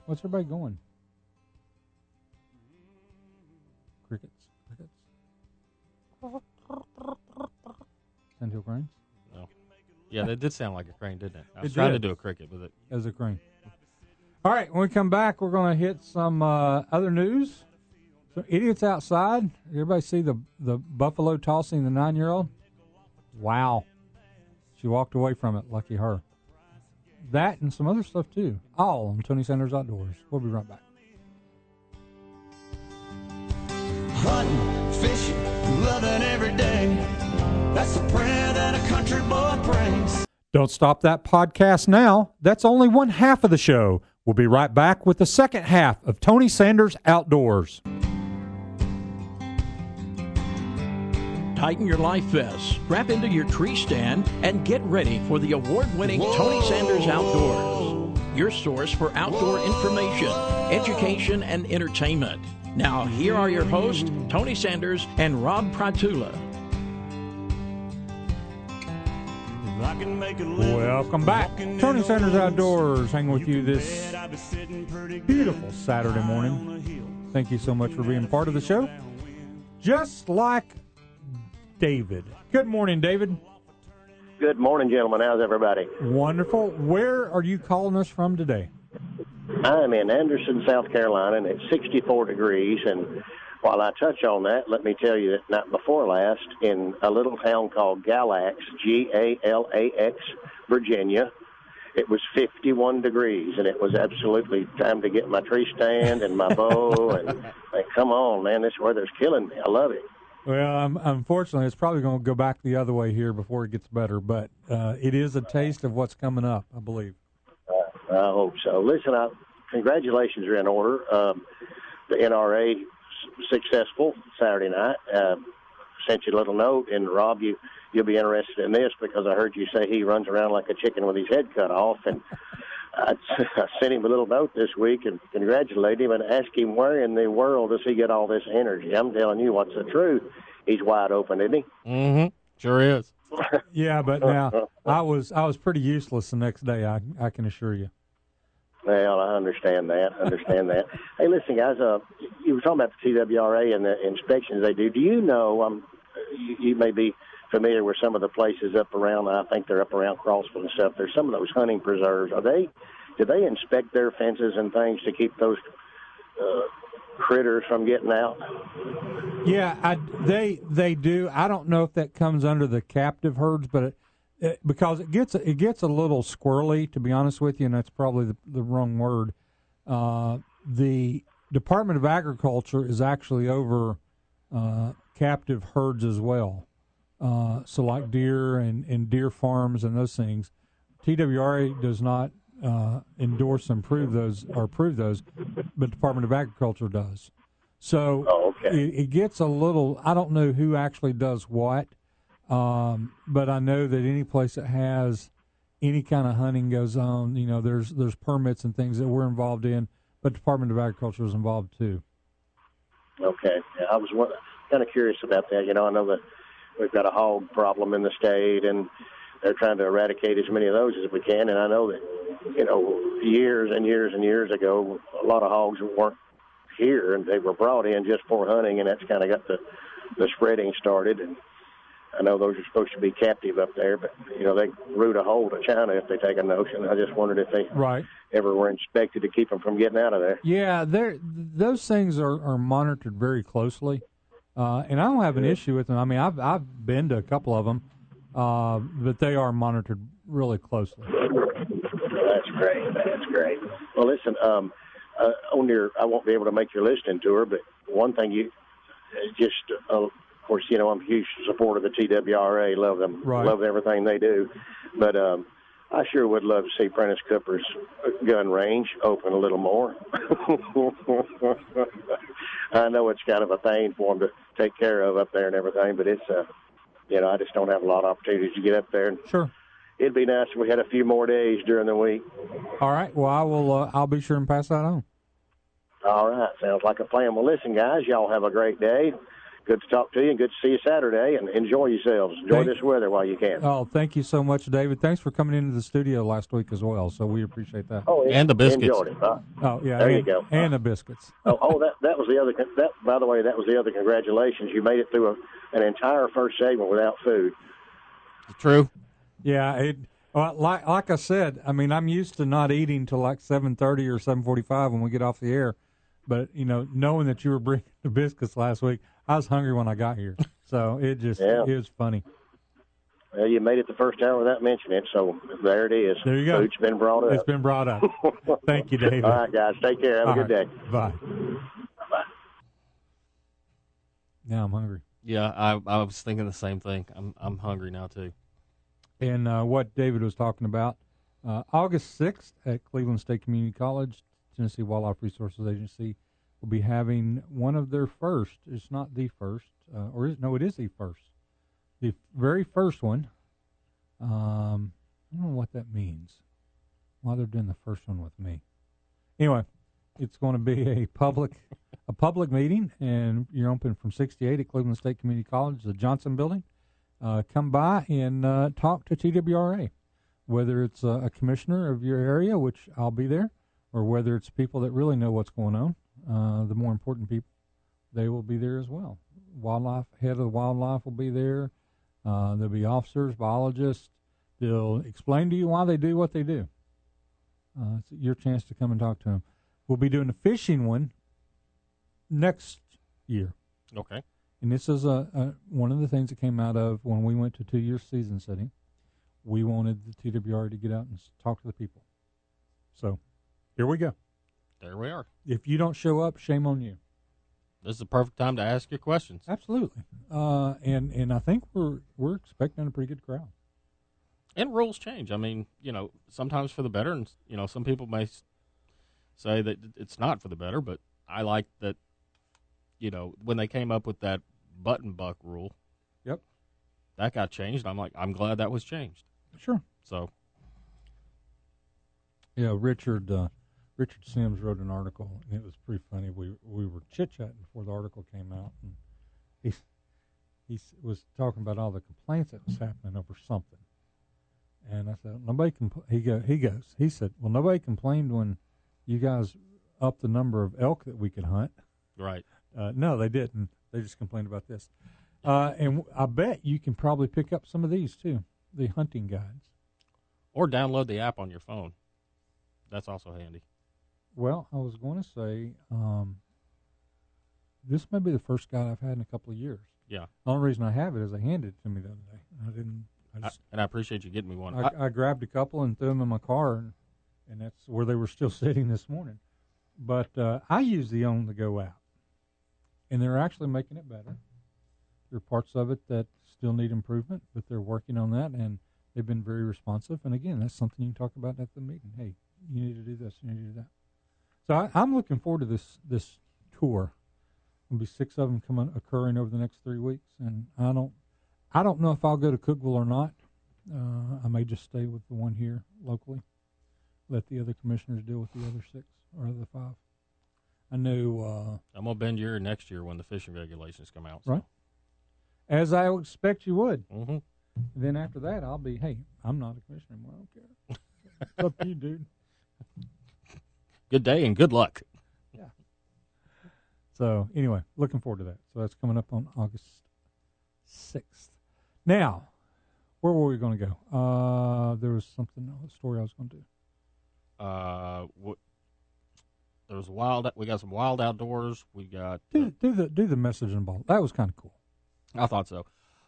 What's everybody going? Crickets. Crickets. Sandhill cranes No. Yeah, that did sound like a crane, didn't it? I was It trying did. to do a cricket with it. as a crane. All right, when we come back, we're going to hit some uh, other news. So, idiots outside. Everybody see the the buffalo tossing the nine year old? Wow. She walked away from it. Lucky her. That and some other stuff too. All on Tony Sanders Outdoors. We'll be right back. Hunting, fishing, loving every day. That's the prayer that a country boy prays. Don't stop that podcast now. That's only one half of the show. We'll be right back with the second half of Tony Sanders Outdoors. Tighten your life vests, strap into your tree stand, and get ready for the award winning Tony Sanders Outdoors. Your source for outdoor information, education, and entertainment. Now, here are your hosts, Tony Sanders and Rob Prytula. Welcome back. Tony Sanders. Outdoors, hanging with you this Bet I'd be sitting pretty good beautiful Saturday morning. Thank you so much for being part of the show. Just like David. Good morning, David. Good morning, gentlemen. How's everybody? Wonderful. Where are you calling us from today? I'm in Anderson, South Carolina, and it's 64 degrees. And while I touch on that, let me tell you that night before last, in a little town called Galax, G A L A X, Virginia, it was 51 degrees, and it was absolutely time to get my tree stand and my bow. and like, come on, man, this weather's killing me. I love it. Well, um, unfortunately, it's probably going to go back the other way here before it gets better, but uh, it is a taste of what's coming up, I believe. I hope so. Listen, I, congratulations are in order. Um, the NRA successful Saturday night. Uh, sent you a little note, and Rob, you you'll be interested in this because I heard you say he runs around like a chicken with his head cut off, and I, I sent him a little note this week and congratulate him and ask him where in the world does he get all this energy. I'm telling you, what's the truth? He's wide open, isn't he? Mm-hmm. Sure is. Yeah, but now I was I was pretty useless the next day. I I can assure you. Well, I understand that. Understand that. Hey, listen, guys. Uh, you were talking about the TWRA and the inspections they do. Do you know? Um, you, you may be familiar with some of the places up around. I think they're up around Crossville and stuff. There's some of those hunting preserves. Are they? Do they inspect their fences and things to keep those uh, critters from getting out? Yeah, I, they they do. I don't know if that comes under the captive herds, but it, it, because it gets it gets a little squirrely, to be honest with you, and that's probably the, the wrong word. Uh, the Department of Agriculture is actually over uh, captive herds as well. Uh, so like deer and, and deer farms and those things. TWRA does not uh, endorse and approve those or approve those, but Department of Agriculture does. So Oh, okay. it, it gets a little. I don't know who actually does what, um, but I know that any place that has any kind of hunting goes on, you know, there's there's permits and things that we're involved in, but Department of Agriculture is involved too. Okay. Yeah, I was kind of curious about that. You know, I know that we've got a hog problem in the state, and they're trying to eradicate as many of those as we can. And I know that, you know, years and years and years ago, a lot of hogs weren't here, and they were brought in just for hunting, and that's kind of got the the spreading started. And I know those are supposed to be captive up there, but you know they root a hole to China if they take a notion. I just wondered if they Right. ever were inspected to keep them from getting out of there. Yeah, there those things are, are monitored very closely, uh, and I don't have an issue with them. I mean, I've I've been to a couple of them, uh, but they are monitored really closely. That's great. That's great. Well, listen, um, uh, on your, I won't be able to make your listening tour, but one thing you uh, just, uh, of course, you know, I'm a huge supporter of the TWRA. Love them. Right. Love everything they do. But um, I sure would love to see Prentice Cooper's gun range open a little more. I know it's kind of a thing for them to take care of up there and everything, but it's uh, you know, I just don't have a lot of opportunities to get up there. And Sure. it'd be nice if we had a few more days during the week. All right. Well, I will. Uh, I'll be sure and pass that on. All right, sounds like a plan. Well, listen, guys, y'all have a great day. Good to talk to you, and good to see you Saturday. And enjoy yourselves. Enjoy Thank- this weather while you can. Oh, thank you so much, David. Thanks for coming into the studio last week as well. So we appreciate that. Oh, And the biscuits. It. huh? Oh, yeah. There you go. And the biscuits. oh, oh, that that was the other. That by the way, that was the other. Congratulations, you made it through a, an entire first segment without food. True. Yeah. It. Well, like like I said, I mean, I'm used to not eating till like seven thirty or seven forty five when we get off the air. But you know, knowing that you were bringing the biscuits last week, I was hungry when I got here. So it just Yeah. it was funny. Well, you made it the first hour without mentioning it, so there it is. There you go. Food's been brought up. It's been brought up. Thank you, David. All right, guys. Take care. Have a good right. day. Bye. Bye. Now I'm hungry. Yeah, I I was thinking the same thing. I'm I'm hungry now too. And uh, what David was talking about, uh, August 6th at Cleveland State Community College, Tennessee Wildlife Resources Agency will be having one of their first. It's not the first, uh, or is, no, it is the first. The very first one. Um, I don't know what that means. Why they're doing the first one with me. Anyway, it's going to be a public a public meeting, and you're open from six to eight at Cleveland State Community College, the Johnson Building. Uh, come by and uh, talk to TWRA, whether it's a commissioner of your area, which I'll be there, or whether it's people that really know what's going on. Uh, the more important people, they will be there as well. Wildlife head of the wildlife will be there. Uh, there'll be officers, biologists. They'll explain to you why they do what they do. Uh, it's your chance to come and talk to them. We'll be doing a fishing one next year. Okay. And this is a, a one of the things that came out of when we went to two year season setting. We wanted the TWR to get out and talk to the people. So here we go. There we are. If you don't show up, shame on you. This is the perfect time to ask your questions. Absolutely. Uh, and and I think we're we're expecting a pretty good crowd. And rules change. I mean, you know, sometimes for the better, and you know, some people may say that it's not for the better. But I like that. You know, when they came up with that button buck rule, Yep. that got changed. I'm like, I'm glad that was changed. Sure. So Yeah, Richard uh, Richard Sims wrote an article, and it was pretty funny. We we were chit chatting before the article came out, and he he was talking about all the complaints that was happening over something. And I said, nobody compl-. He go he goes he said, well, nobody complained when you guys upped the number of elk that we could hunt. right, Uh, no, they didn't. They just complained about this. Uh, and w- I bet you can probably pick up some of these too, the hunting guides. or download the app on your phone. That's also handy. Well, I was going to say, um, this may be the first guide I've had in a couple of years. Yeah, The only reason I have it is they handed it to me the other day. I didn't. I I, and I appreciate you getting me one. I, I, grabbed a couple and threw them in my car, and, and that's where they were still sitting this morning. But uh, I use the on the go app, and they're actually making it better. There are parts of it that still need improvement, but they're working on that, and they've been very responsive. And again, that's something you can talk about at the meeting. Hey, you need to do this, you need to do that. So I, I'm looking forward to this this tour. There'll be six of them coming occurring over the next three weeks, and I don't I don't know if I'll go to Cookeville or not. Uh, I may just stay with the one here locally. Let the other commissioners deal with the other six or the five. I know, I'm gonna bend your next year when the fishing regulations come out. So. Right. uh, as I expect you would. hmm Then after that, I'll be, hey, I'm not a commissioner anymore. I don't care. it's up to you, dude. Good day and good luck. Yeah. So anyway, looking forward to that. So that's coming up on August sixth. Now, where were we going to go? Uh, there was something, a story I was going to do. Uh, what? There's wild. We got some wild outdoors. We got. Do, do the do the message in ball. That was kind of cool. I thought so.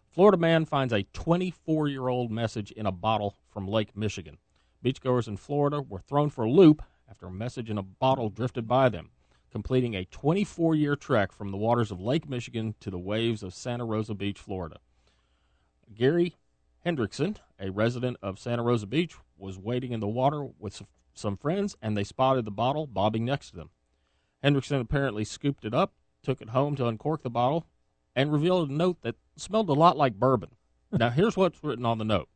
Florida man finds a 24 year old message in a bottle from Lake Michigan. Beachgoers in Florida were thrown for a loop after a message in a bottle drifted by them, completing a 24 year trek from the waters of Lake Michigan to the waves of Santa Rosa Beach, Florida. Gary Hendrickson, a resident of Santa Rosa Beach, was wading in the water with some friends and they spotted the bottle bobbing next to them. Hendrickson apparently scooped it up, took it home to uncork the bottle and revealed a note that smelled a lot like bourbon. now, here's what's written on the note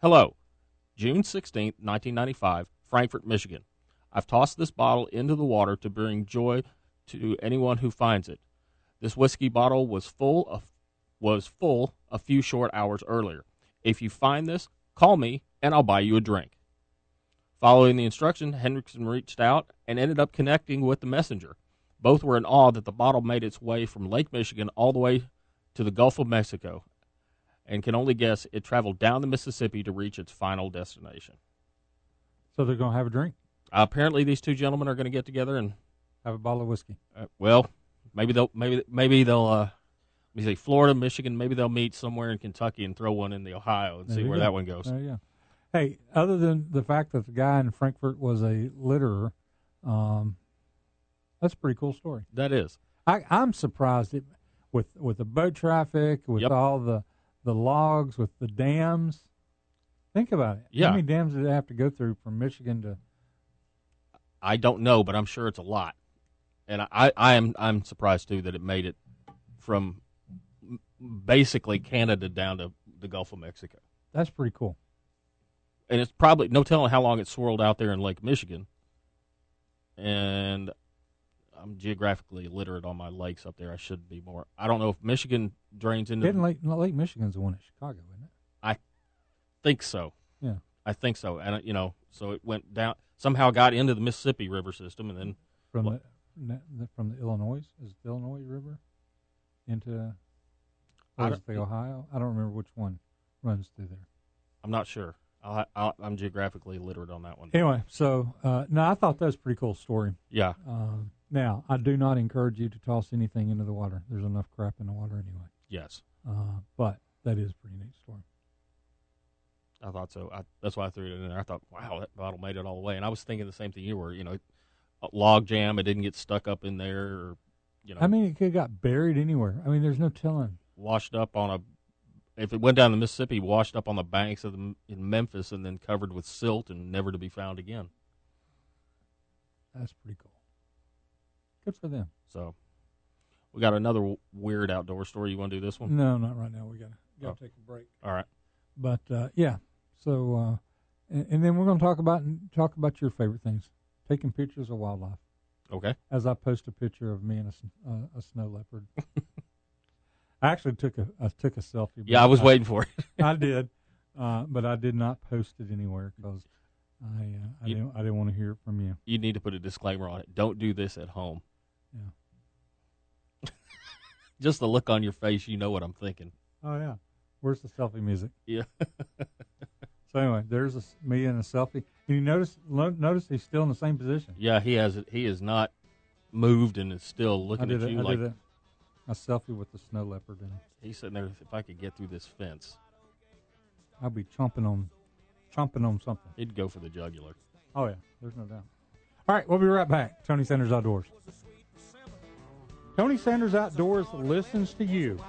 Hello, June 16, 1995, Frankfort, Michigan. I've tossed this bottle into the water to bring joy to anyone who finds it. This whiskey bottle was full of was full a few short hours earlier. If you find this, call me and I'll buy you a drink. Following the instruction, Hendrickson reached out and ended up connecting with the messenger. Both were in awe that the bottle made its way from Lake Michigan all the way to the Gulf of Mexico and can only guess it traveled down the Mississippi to reach its final destination. So they're going to have a drink, Uh, apparently, these two gentlemen are going to get together and, have a bottle of whiskey. uh, well, maybe they'll maybe maybe they'll uh, let me say Florida, Michigan. Maybe they'll meet somewhere in Kentucky and throw one in the Ohio and There see where go. that one goes. There you go. Hey, other than the fact that the guy in Frankfort was a litterer, um, that's a pretty cool story. That is. I, I'm surprised it, with with the boat traffic, with Yep. all the the logs, with the dams. Think about it. Yeah. How many dams did they have to go through from Michigan to? I don't know, but I'm sure it's a lot. And I, I am I'm surprised too that it made it from basically Canada down to the Gulf of Mexico. That's pretty cool. And it's probably no telling how long it swirled out there in Lake Michigan. And I'm geographically illiterate on my lakes up there. I should be more. I don't know if Michigan drains into. Hidden Lake, Lake Michigan's the one in Chicago, isn't it? I think so. Yeah. I think so. And you know, so it went down somehow got into the Mississippi River system, and then From What? the, from the Illinois, is the Illinois River into? I Or is the Ohio? I don't remember which one runs through there. I'm not sure. I'll, I'll, I'm geographically illiterate on that one. Anyway, so uh, no, I thought that was a pretty cool story. Yeah. Um, now, I do not encourage you to toss anything into the water. There's enough crap in the water anyway. Yes. Uh, but that is a pretty neat story. I thought so. I, that's why I threw it in there. I thought, wow, that bottle made it all the way. And I was thinking the same thing you were. You know, a log jam. It didn't get stuck up in there, or you know, I mean, it could have got buried anywhere. I mean, there's no telling. washed up on a. If it went down the Mississippi, washed up on the banks of the in Memphis, and then covered with silt and never to be found again. That's pretty cool. Good for them. So, we got another weird outdoor story. You want to do this one? No, not right now. We got to Oh. take a break. All right. But uh, yeah, so uh, and, and then we're going to talk about talk about your favorite things, taking pictures of wildlife. Okay. As I post a picture of me and a, uh, a snow leopard. I actually took a I took a selfie. Yeah, I was waiting for it. I did, uh, but I did not post it anywhere because I uh, I You- didn't I didn't want to hear it from you. You need to put a disclaimer on it. Don't do this at home. Yeah. Just the look on your face, you know what I'm thinking. Oh yeah, where's the selfie music? Yeah. So anyway, there's a, me and a selfie. And you notice lo- notice he's still in the same position. Yeah, he has it. He is not moved and is still looking at a, you I like did a, a selfie with the snow leopard, and he's sitting there. If I could get through this fence, I'll be chomping on chomping on something. he'd go for the jugular. Oh yeah, there's no doubt. All right, we'll be right back. Tony Sanders Outdoors. Tony Sanders Outdoors listens to you.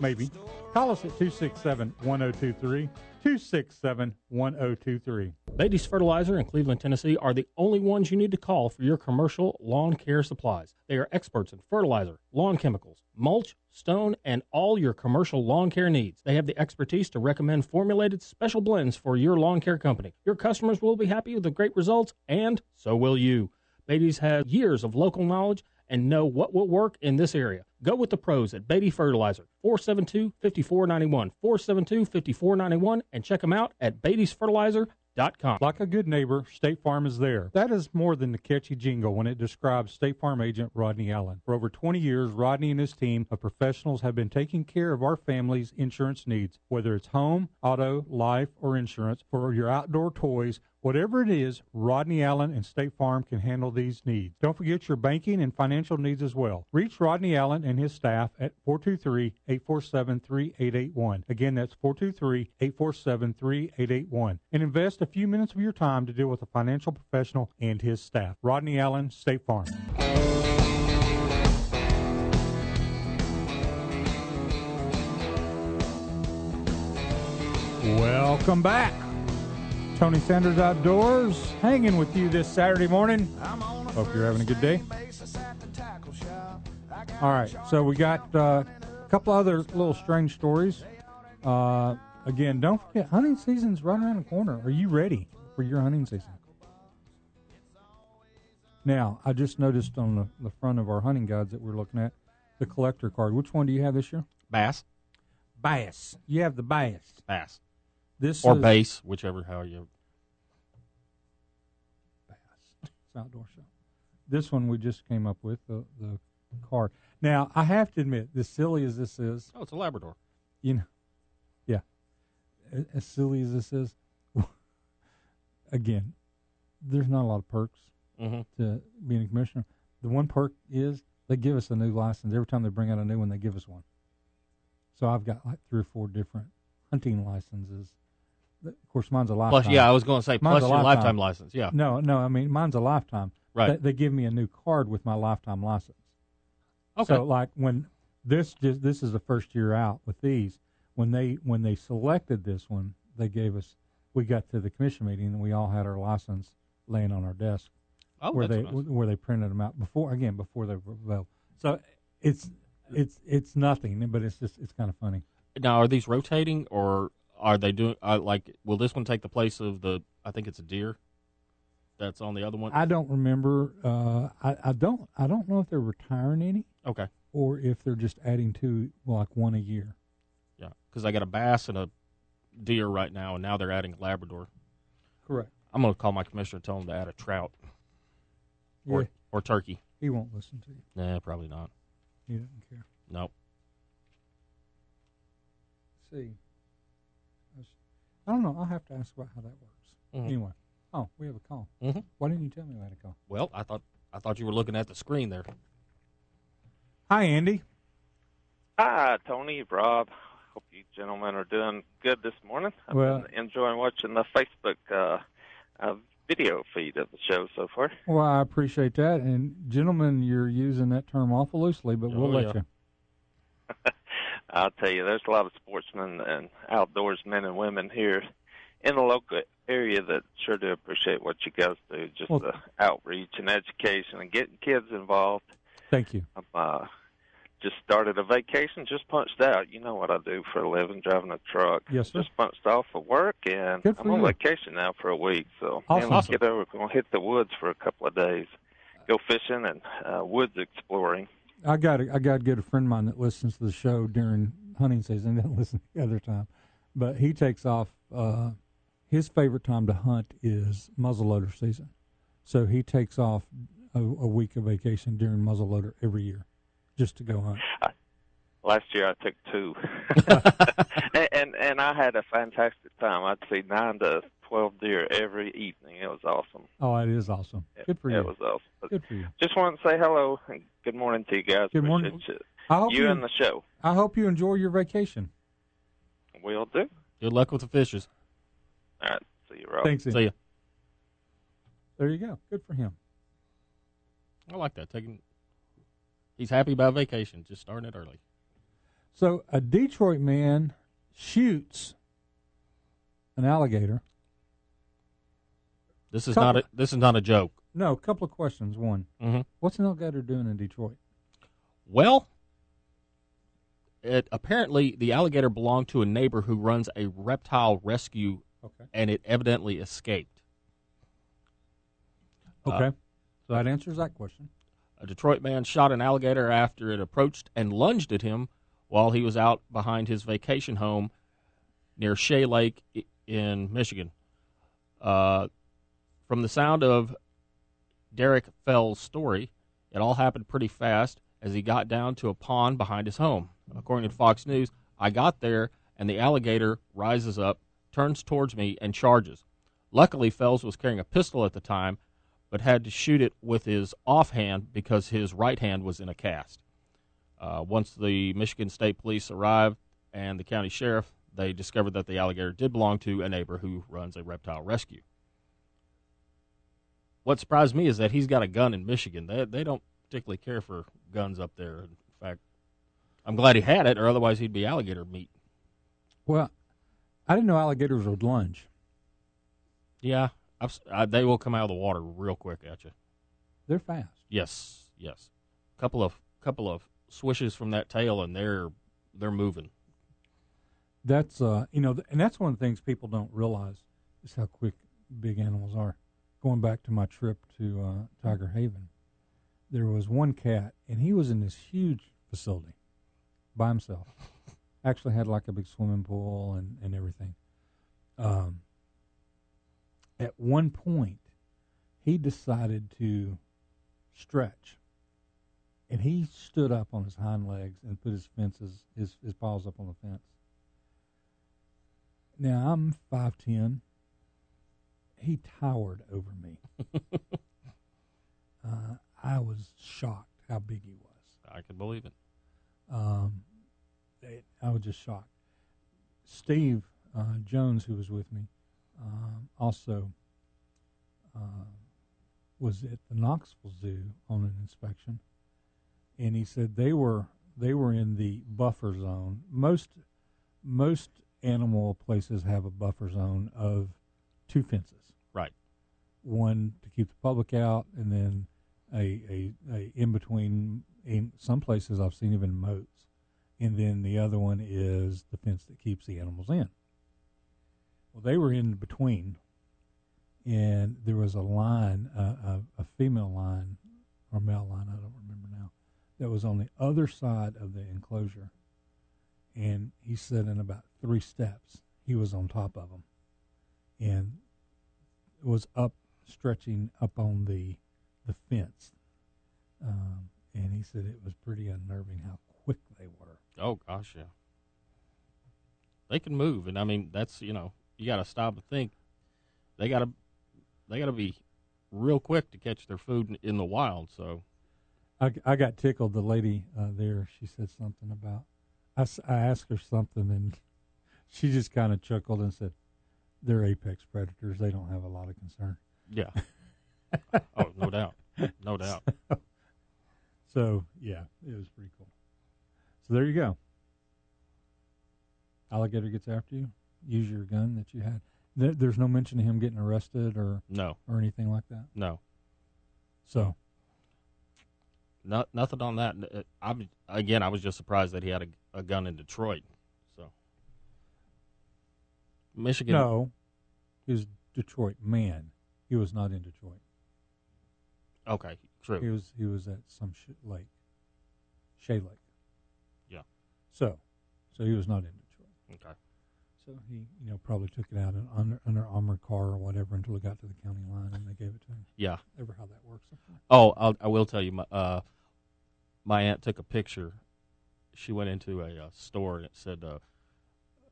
Maybe. Call us at 267 1023. 267 1023. Beatty's Fertilizer in Cleveland, Tennessee are the only ones you need to call for your commercial lawn care supplies. They are experts in fertilizer, lawn chemicals, mulch, stone, and all your commercial lawn care needs. They have the expertise to recommend formulated special blends for your lawn care company. Your customers will be happy with the great results, and so will you. Beatty's has years of local knowledge and know what will work in this area. Go with the pros at Beatty Fertilizer, 472-5491, 472-5491, and check them out at beattysfertilizer.com. Like a good neighbor, State Farm is there. That is more than the catchy jingle when it describes State Farm agent Rodney Allen. For over 20 years, Rodney and his team of professionals have been taking care of our family's insurance needs, whether it's home, auto, life, or insurance for your outdoor toys. Whatever it is, Rodney Allen and State Farm can handle these needs. Don't forget your banking and financial needs as well. Reach Rodney Allen and his staff at 423-847-3881. Again, that's 423-847-3881. And invest a few minutes of your time to deal with a financial professional and his staff. Rodney Allen, State Farm. Welcome back. Tony Sanders Outdoors, hanging with you this Saturday morning. Hope you're having a good day. All right, so we got uh, a couple other little strange stories. Uh, again, don't forget, hunting season's right around the corner. Are you ready for your hunting season? Now, I just noticed on the, the front of our hunting guides that we're looking at the collector card. Which one do you have this year? Bass, Bass. You have the bass. bass, This or is base, whichever how you. bass. It's outdoor show. This one we just came up with the the card. Now, I have to admit, as silly as this is, Oh, it's a Labrador. you know, yeah, as silly as this is, again, there's not a lot of perks Mm-hmm. to being a commissioner. The one perk is they give us a new license every time they bring out a new one. They give us one. So I've got like three or four different hunting licenses. Of course, mine's a lifetime. Plus, yeah, I was going to say Mine's plus a your lifetime. lifetime license. Yeah, No, no, I mean mine's a lifetime. right. They, they give me a new card with my lifetime license. okay. So like when this just this is the first year out with these. When they when they selected this one, they gave us. We got to the commission meeting and we all had our license laying on our desk oh, where they nice. where they printed them out before again before they were available. So it's it's it's nothing, but it's just it's kind of funny. Now, are these rotating or are they doing uh, like? Will this one take the place of the? I think it's a deer. That's on the other one. I don't remember. Uh, I I don't I don't know if they're retiring any okay, or if they're just adding two like one a year. yeah, because I got a bass and a deer right now, and now they're adding a Labrador. Correct. I'm going to call my commissioner and tell him to add a trout or Yeah, or turkey. he won't listen to you. Nah, probably not. He doesn't care. Nope. see. I don't know. I'll have to ask about how that works. Mhm. Anyway. Oh, we have a call. Mhm. Why didn't you tell me we had a call? Well, I thought I thought you were looking at the screen there. Hi, Andy. Hi, Tony, Rob. Hope you gentlemen are doing good this morning. I've Well- been enjoying watching the Facebook uh, uh, video feed of the show so far. Well, I appreciate that. And, gentlemen, you're using that term awful loosely, but we'll Oh, let yeah. you. I'll tell you, there's a lot of sportsmen and outdoors men and women here in the local area that sure do appreciate what you guys do, just Well- the outreach and education and getting kids involved. Thank you. I'm uh, just started a vacation, just punched out. You know what I do for a living, driving a truck. Yes, sir. Just punched off of work, and for I'm on you. vacation now for a week. So Awesome. man, let's get over. We're gonna hit the woods for a couple of days, go fishing and uh, woods exploring. I got a, I got a good friend of mine that listens to the show during hunting season. Doesn't listen the other time, but he takes off. Uh, his favorite time to hunt is muzzleloader season, so he takes off a, a week of vacation during muzzleloader every year, just to go hunt. Last year I took two, and, and and I had a fantastic time. I'd see nine to twelve deer every evening. It was awesome. Oh, it is awesome. Good for it, you. It was awesome. But Good for you. just wanted to say hello and good morning to you guys. Good morning. Appreciate I hope You, you. you and the show. I hope you enjoy your vacation. We'll do. Good luck with the fishes. All right. See you, Rob. Thanks. Ian. See ya. There you go. Good for him. I like that. Taking. He's happy about vacation. Just starting it early. So a Detroit man shoots an alligator. This is Couple- not a. This is not a joke. No, a couple of questions. One, hmm what's an alligator doing in Detroit? Well, it apparently the alligator belonged to a neighbor who runs a reptile rescue, Okay. and it evidently escaped. Uh, Okay. so that answers that question. A Detroit man shot an alligator after it approached and lunged at him while he was out behind his vacation home near Shea Lake in Michigan. Uh, from the sound of Derek Fell's story, it all happened pretty fast as he got down to a pond behind his home. According to Fox News, I got there and the alligator rises up, turns towards me, and charges. Luckily, Fells was carrying a pistol at the time, but had to shoot it with his offhand because his right hand was in a cast. Uh, once the Michigan State Police arrived and the county sheriff, they discovered that the alligator did belong to a neighbor who runs a reptile rescue. What surprised me is that he's got a gun in Michigan. They they don't particularly care for guns up there. In fact, I'm glad he had it, or otherwise he'd be alligator meat. Well, I didn't know alligators would lunge. Yeah, uh, they will come out of the water real quick at you. They're fast. Yes, yes. Couple of couple of swishes from that tail, and they're they're moving. That's uh, you know, and that's one of the things people don't realize is how quick big animals are. Going back to my trip to uh, Tiger Haven, there was one cat, and he was in this huge facility by himself. Actually, had like a big swimming pool and and everything. Um, at one point, he decided to stretch, and he stood up on his hind legs and put his fences his his paws up on the fence. Now I'm five ten. He towered over me. uh, I was shocked how big he was. I can believe it. Um, it, I was just shocked. Steve uh, Jones, who was with me, um, also uh, was at the Knoxville Zoo on an inspection, and he said they were they were in the buffer zone. Most most animal places have a buffer zone of two fences, Right. one to keep the public out, and then a a, a in between. In some places, I've seen even moats, and then the other one is the fence that keeps the animals in. Well, they were in between, and there was a line, uh, a, a female line or male line, I don't remember now, that was on the other side of the enclosure. And he said in about three steps, he was on top of them, and was up, stretching up on the the fence. Um, and he said it was pretty unnerving how quick they were. Oh gosh, yeah. They can move, and I mean that's you know you got to stop and think. They got to they got to be real quick to catch their food in, in the wild. So I, I got tickled. The lady uh, there, she said something about. I, I asked her something, and she just kind of chuckled and said, "They're apex predators. They don't have a lot of concern." yeah. oh, no doubt, no doubt. So yeah, it was pretty cool. So there you go. Alligator gets after you. Use your gun that you had. There, there's no mention of him getting arrested or No, or anything like that. no, So no, nothing on that. Uh, I'm again. I was just surprised that he had a, a gun in Detroit. Michigan. no, he was Detroit man. He was not in Detroit. Okay, true. He was he was at some sh- lake, Shea Lake. Yeah. So, so he was not in Detroit. Okay. So he, you know, probably took it out in under under armored car or whatever until it got to the county line and they gave it to him. Yeah. Ever how that works? Oh, I'll, I will tell you. My, uh, my aunt took a picture. She went into a uh, store and it said, uh,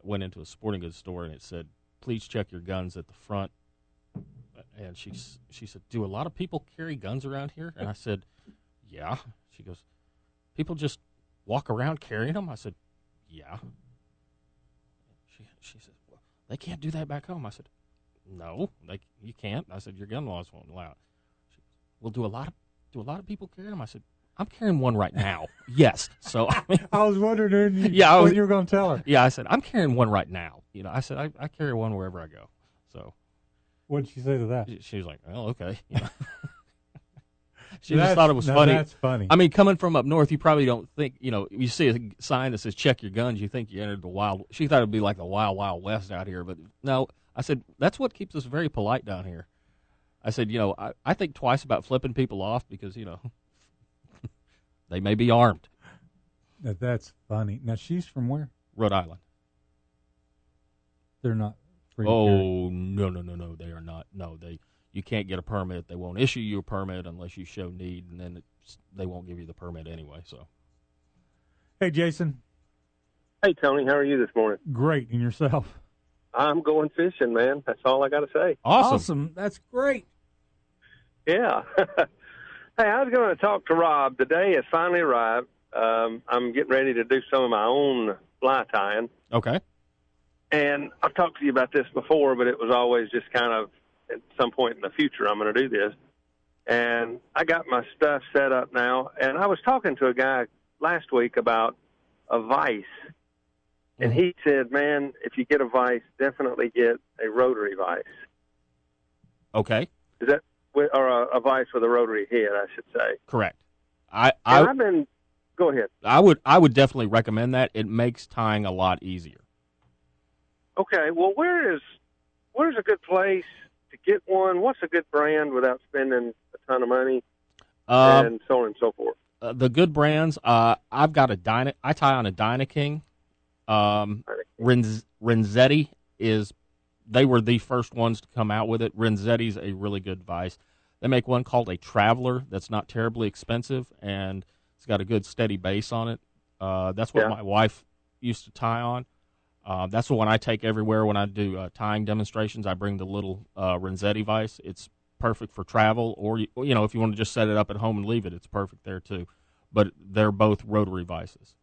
went into a sporting goods store and it said, please check your guns at the front. And she she said, do a lot of people carry guns around here? And I said, yeah. She goes, people just walk around carrying them? I said, yeah. She she said, well, they can't do that back home. I said, no, they you can't. I said, your gun laws won't allow it. Well, do a lot of do a lot of people carry them? I said, I'm carrying one right now. yes. So I mean, I was wondering, Yeah, I what was- you were going to tell her. yeah, I said I'm carrying one right now. You know, I said I, I carry one wherever I go. So What did she say to that? she, she was like, well, okay. You know. she That's- just thought it was funny. That's funny. I mean, coming from up north, you probably don't think, you know, you see a sign that says check your guns, you think you entered the wild. She thought it'd be like the wild, wild west out here. But no, I said, that's what keeps us very polite down here. I said, you know, I, I think twice about flipping people off because, you know, they may be armed. That- that's funny. Now she's from where? Rhode Island. They're not free. Oh, no, no, no, no. They are not. No, they. You can't get a permit. They won't issue you a permit unless you show need, and then it's, they won't give you the permit anyway. So, Hey, Jason. Hey Tony, how are you this morning? Great, and yourself? I'm going fishing, man. That's all I got to say. awesome. That's great. Yeah. hey, I was going to talk to Rob. The day has finally arrived. Um, I'm getting ready to do some of my own fly tying, Okay. and I've talked to you about this before, but it was always just kind of at some point in the future I'm going to do this. And I got my stuff set up now, and I was talking to a guy last week about a vice. And he said, "Man, if you get a vice, definitely get a rotary vice." Okay. Is that or a, a vice with a rotary head, I should say. Correct. I, I I've been. Go ahead. I would I would definitely recommend that. It makes tying a lot easier. Okay. Well, where is where's a good place to get one? What's a good brand without spending a ton of money Um, and so on and so forth? uh, the good brands. Uh, I've got a Dyna. I tie on a Dynaking. Um, Renz, Renzetti is. They were the first ones to come out with it. Renzetti's a really good vice. They make one called a Traveler that's not terribly expensive and it's got a good steady base on it. Uh, that's what Yeah. my wife used to tie on. Uh, that's the one I take everywhere when I do uh, tying demonstrations. I bring the little uh, Renzetti vice. It's perfect for travel, or you, you know, if you want to just set it up at home and leave it, it's perfect there too. But they're both rotary vices.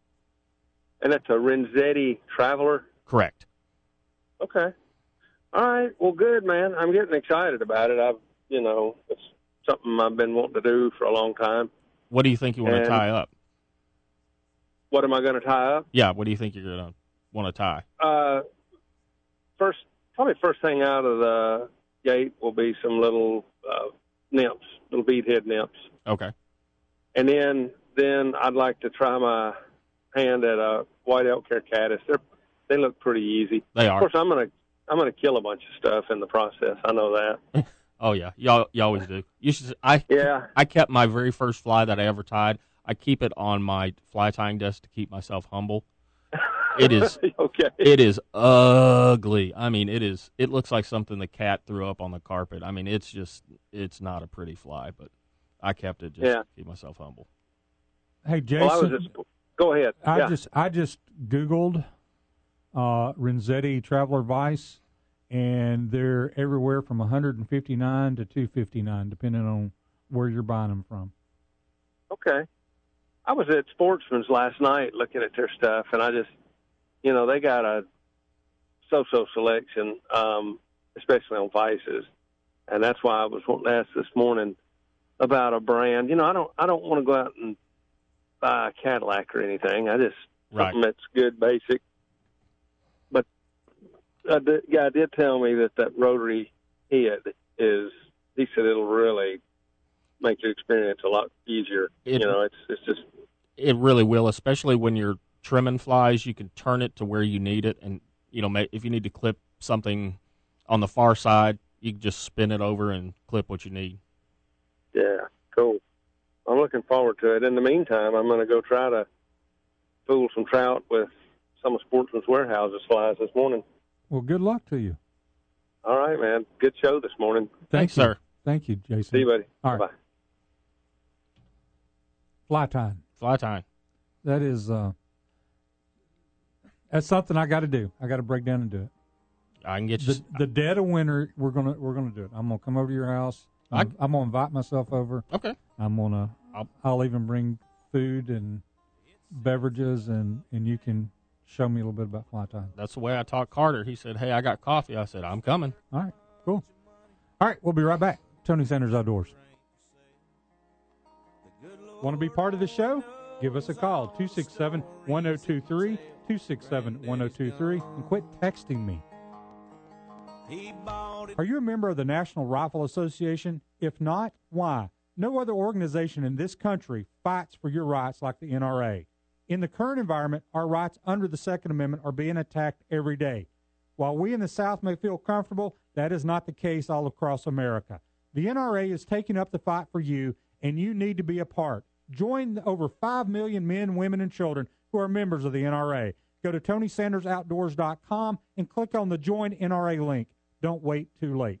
And that's a Renzetti Traveler. Correct. Okay. All right. Well, good, man. I'm getting excited about it. I've, you know, it's something I've been wanting to do for a long time. What do you think you want And- to tie up? What am I going to tie up? Yeah, what do you think you're going to want to tie? Uh, first, probably first thing out of the gate will be some little uh, nymphs, little beadhead nymphs, Okay. and then then I'd like to try my hand at a white elk hair caddis. They are they look pretty easy. They are. Of course, I'm gonna I'm gonna kill a bunch of stuff in the process. I know that. Oh yeah, y'all you always do. You should. I Yeah. I kept my very first fly that I ever tied. I keep it on my fly tying desk to keep myself humble. It is okay. it is ugly. I mean, it is. It looks like something the cat threw up on the carpet. I mean, it's just it's not a pretty fly, but I kept it just Yeah. to keep myself humble. Hey, Jason. Well, I was just go ahead. I yeah. just I just Googled uh, Renzetti Traveler Vice, and they're everywhere from 159 to 259, depending on where you're buying them from. Okay. I was at Sportsman's last night looking at their stuff, and I just, you know, they got a so-so selection, um, especially on vices, and that's why I was wanting to ask this morning about a brand. You know, I don't, I don't want to go out and buy a Cadillac or anything. I just Right. something that's good, basic. Uh, the guy did tell me that that rotary head is. He said it'll really make your experience a lot easier. It- you know, it's it's just It really will, especially when you're trimming flies. You can turn it to where you need it, and you know, if you need to clip something on the far side, you can just spin it over and clip what you need. yeah, cool. I'm looking forward to it. In the meantime, I'm going to go try to fool some trout with some of Sportsman's Warehouse's flies this morning. Well, good luck to you. All right, man. Good show this morning. Thank Thanks, you. sir. Thank you, Jason. See you, buddy. All right. Bye. Fly time. Fly time. That is uh, that's something I got to do. I got to break down and do it. I can get you. The, the dead of winter, we're gonna we're gonna do it. I'm gonna come over to your house. I- I'm, I'm gonna invite myself over. okay. I'm gonna I'll- I'll, even bring food and beverages and and you can show me a little bit about fly time. That's the way I taught Carter. He said, "Hey, I got coffee." I said, "I'm coming." All right, cool. All right, we'll be right back. Tony Sanders Outdoors. Want to be part of the show? Give us a call 267 1023 267 1023 and quit texting me. Are you a member of the National Rifle Association? If not, why? No other organization in this country fights for your rights like the NRA. In the current environment, our rights under the Second Amendment are being attacked every day. While we in the South may feel comfortable, that is not the case all across America. The NRA is taking up the fight for you, and you need to be a part. Join the over 5 million men, women, and children who are members of the NRA. Go to TonySandersOutdoors.com and click on the Join NRA link. Don't wait too late.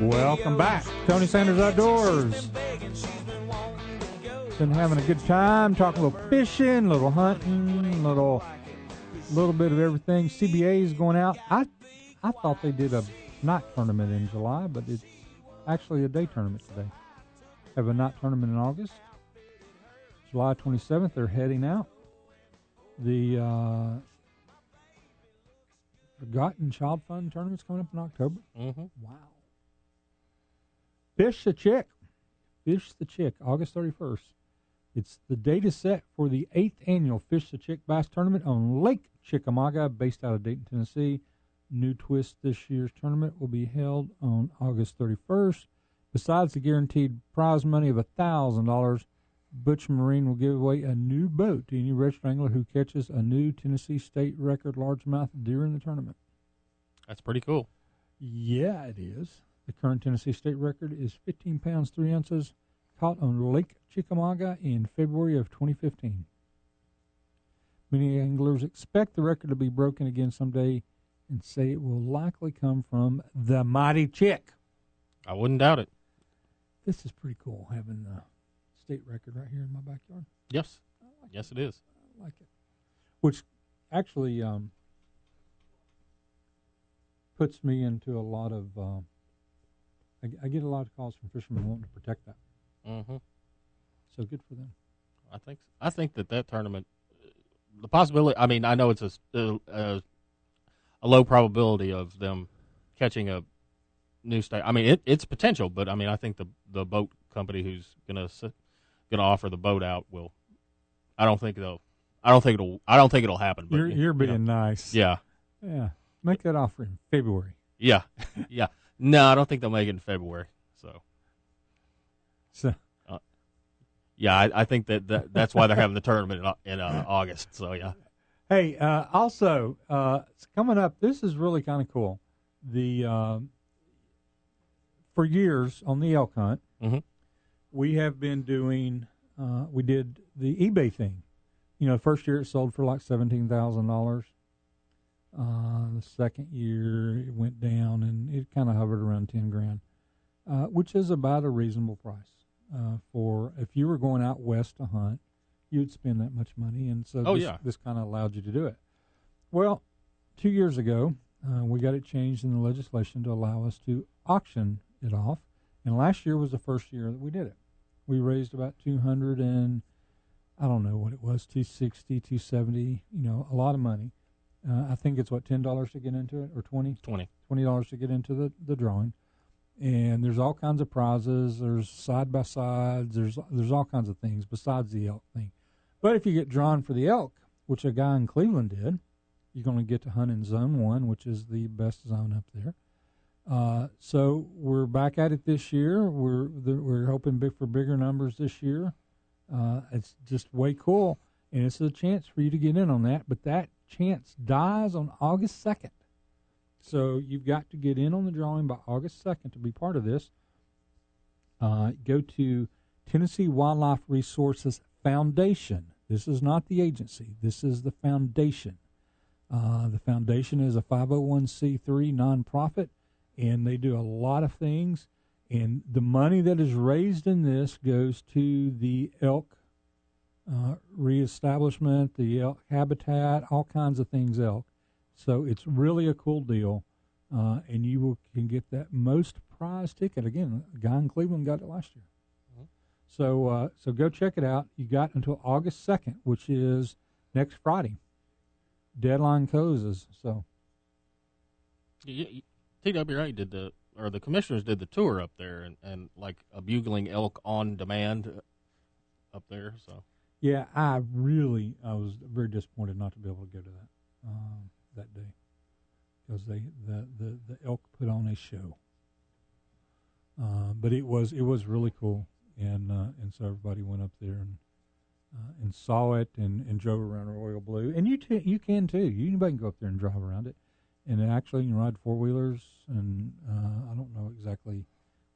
Welcome back. Tony Sanders Outdoors. Been begging, she's been wanting to go. Been having a good time, talking a little fishing, a little hunting, little little bit of everything. CBA is going out. I I thought they did a night tournament in July, but it's actually a day tournament today. Have a night tournament in August. July 27th, they're heading out. The uh, Forgotten Child Fund tournament's coming up in October. Mm-hmm. Wow. Fish the Chick. Fish the Chick, August 31st. It's the date is set for the eighth annual Fish the Chick Bass Tournament on Lake Chickamauga, based out of Dayton, Tennessee. New twist this year's tournament will be held on August 31st. Besides the guaranteed prize money of $1,000, Butch Marine will give away a new boat to any registered angler who catches a new Tennessee state record largemouth deer in the tournament. That's pretty cool. Yeah, it is. The current Tennessee state record is 15 pounds 3 ounces, caught on Lake Chickamauga in February of 2015. Many anglers expect the record to be broken again someday and say it will likely come from the Mighty Chick. I wouldn't doubt it. This is pretty cool having the state record right here in my backyard. Yes. Yes, it is. I like it. Which actually um, puts me into a lot of. Uh, I, I get a lot of calls from fishermen wanting to protect that. Mm-hmm. So good for them. I think I think that that tournament, the possibility. I mean, I know it's a a, a low probability of them catching a new state. I mean, it, it's potential, but I mean, I think the the boat company who's gonna gonna offer the boat out will. I don't think they'll. I don't think it'll. I don't think it'll happen. But You're you you're being know, nice. yeah, Yeah. Make that offer in February. yeah, yeah. No, I don't think they'll make it in February. So So yeah, I, I think that, that that's why they're having the tournament in, in uh, August. So yeah. Hey, uh, also uh, it's coming up. This is really kind of cool. The um, for years on the elk hunt, Mhm. we have been doing. Uh, we did the eBay thing. You know, first year it sold for like seventeen thousand dollars. Uh, the second year it went down and it kind of hovered around ten grand, uh, which is about a reasonable price uh, for if you were going out west to hunt you'd spend that much money, and so Oh, this, yeah. this kind of allowed you to do it. Well, two years ago, uh, we got it changed in the legislation to allow us to auction it off, and last year was the first year that we did it. We raised about two hundred and I don't know what it was, 260, 270, you know, a lot of money. Uh, I think it's what ten dollars to get into it, or twenty Twenty. twenty dollars to get into the, the drawing. And there's all kinds of prizes. There's side by sides. There's there's all kinds of things besides the elk thing. But if you get drawn for the elk, which a guy in Cleveland did, you're going to get to hunt in Zone One, which is the best zone up there. Uh, so we're back at it this year. We're the, we're hoping big for bigger numbers this year. Uh, it's just way cool, and it's a chance for you to get in on that. But that chance dies on August second. So you've got to get in on the drawing by August 2nd to be part of this. Uh, go to Tennessee Wildlife Resources Foundation. This is not the agency, this is the foundation. Uh, the foundation is a 501c3 nonprofit, and they do a lot of things. And the money that is raised in this goes to the elk uh, reestablishment, the elk habitat, all kinds of things elk. So it's really a cool deal, uh, and you will, can get that most prize ticket again. A guy in Cleveland got it last year. So uh, so go check it out. You got until August second, which is next Friday. Deadline closes. So Y- y- TWRA did the or the commissioners did the tour up there and, and like a bugling elk on demand uh, up there. So yeah, I really I was very disappointed not to be able to go to that um, that day because they the, the the elk put on a show. Uh, but it was it was really cool, and uh, and so everybody went up there and uh, and saw it and, and drove around Royal Blue, and you t- you can too. You anybody can go up there and drive around it, and actually you can ride four wheelers, and uh, I don't know exactly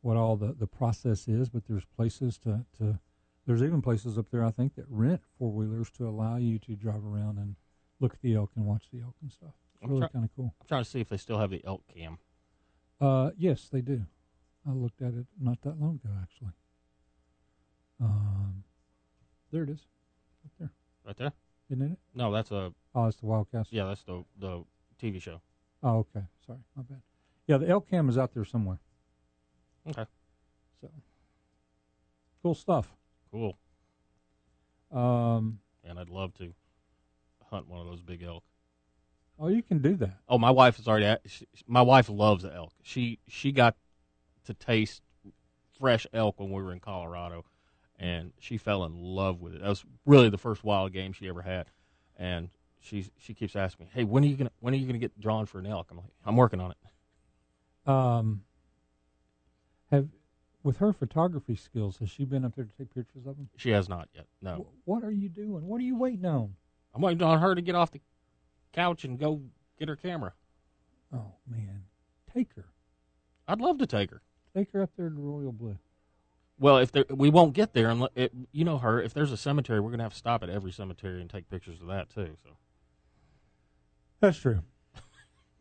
what all the, the process is, but there's places to, to there's even places up there I think that rent four wheelers to allow you to drive around and look at the elk and watch the elk and stuff. It's I'm really try- kind of cool. I'm trying to see if they still have the elk cam. Uh, yes, they do. I looked at it not that long ago, actually. Um, there it is, up there. Right there. isn't it? No, that's a Oh, it's the Wildcats. yeah, that's the the TV show. Oh, okay. Sorry, my bad. Yeah, the elk cam is out there somewhere. Okay, So cool stuff. Cool. Um, And I'd love to hunt one of those big elk. oh, you can do that. Oh, my wife is already. At, she, my wife loves elk. She she got to taste fresh elk when we were in Colorado, and she fell in love with it. That was really the first wild game she ever had, and she she keeps asking me, "Hey, when are you gonna when are you gonna get drawn for an elk?" I'm like, "I'm working on it." Um, have with her photography skills, has she been up there to take pictures of them? She has not yet. No, Wh- What are you doing? What are you waiting on? I'm waiting on her to get off the couch and go get her camera. Oh man, take her, I'd love to take her. take her up there to Royal Blue. Well, if there, we won't get there unless it, you know her. If there's a cemetery, we're gonna have to stop at every cemetery and take pictures of that too. So. That's true.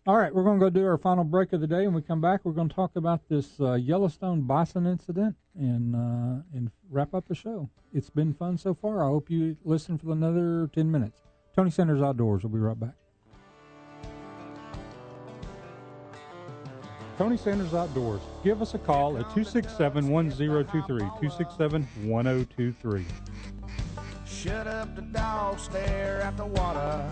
All right, we're going to go do our final break of the day. When we come back, we're going to talk about this uh, Yellowstone bison incident and uh, and wrap up the show. It's been fun so far. I hope you listen for another ten minutes. Tony Sanders Outdoors. We'll be right back. Tony Sanders Outdoors. Give us a call at 267 1023. 267 1023. Shut up the dog, stare at the water.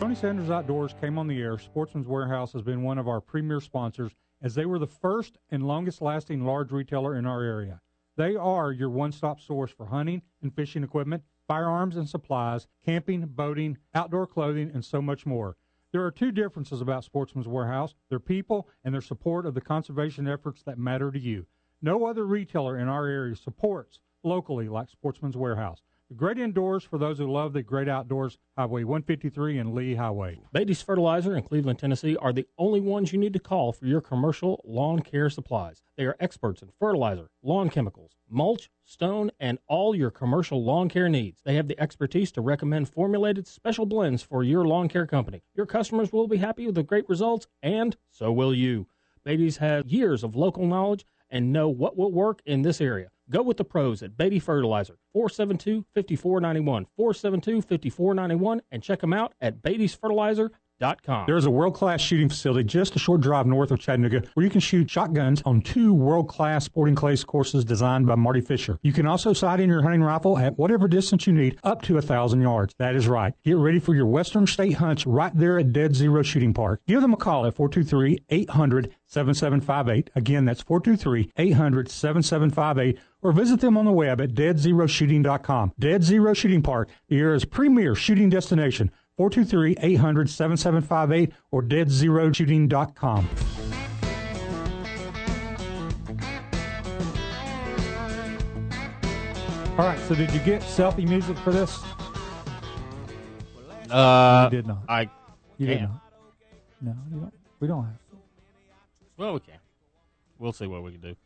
Tony Sanders Outdoors came on the air. Sportsman's Warehouse has been one of our premier sponsors as they were the first and longest lasting large retailer in our area. They are your one stop source for hunting and fishing equipment, firearms and supplies, camping, boating, outdoor clothing, and so much more. There are two differences about Sportsman's Warehouse their people and their support of the conservation efforts that matter to you. No other retailer in our area supports locally like Sportsman's Warehouse. Great indoors for those who love the great outdoors, Highway 153 and Lee Highway. Beatty's Fertilizer in Cleveland, Tennessee are the only ones you need to call for your commercial lawn care supplies. They are experts in fertilizer, lawn chemicals, mulch, stone, and all your commercial lawn care needs. They have the expertise to recommend formulated special blends for your lawn care company. Your customers will be happy with the great results, and so will you. Beatty's has years of local knowledge and know what will work in this area. Go with the pros at Beatty Fertilizer, 472 5491, 472 5491, and check them out at Beatty'sFertilizer.com. There is a world class shooting facility just a short drive north of Chattanooga where you can shoot shotguns on two world class sporting clays courses designed by Marty Fischer. You can also sight in your hunting rifle at whatever distance you need, up to a thousand yards. That is right. Get ready for your Western State hunts right there at Dead Zero Shooting Park. Give them a call at 423 800 7758. Again, that's 423 800 7758 or visit them on the web at deadzeroshooting.com. Dead Zero Shooting Park, the area's premier shooting destination. 423 800 7758 or deadzeroshooting.com. All right, so did you get selfie music for this? Uh, you did not. I You did not. No, you don't. We don't have to. well, we can. We'll see what we can do.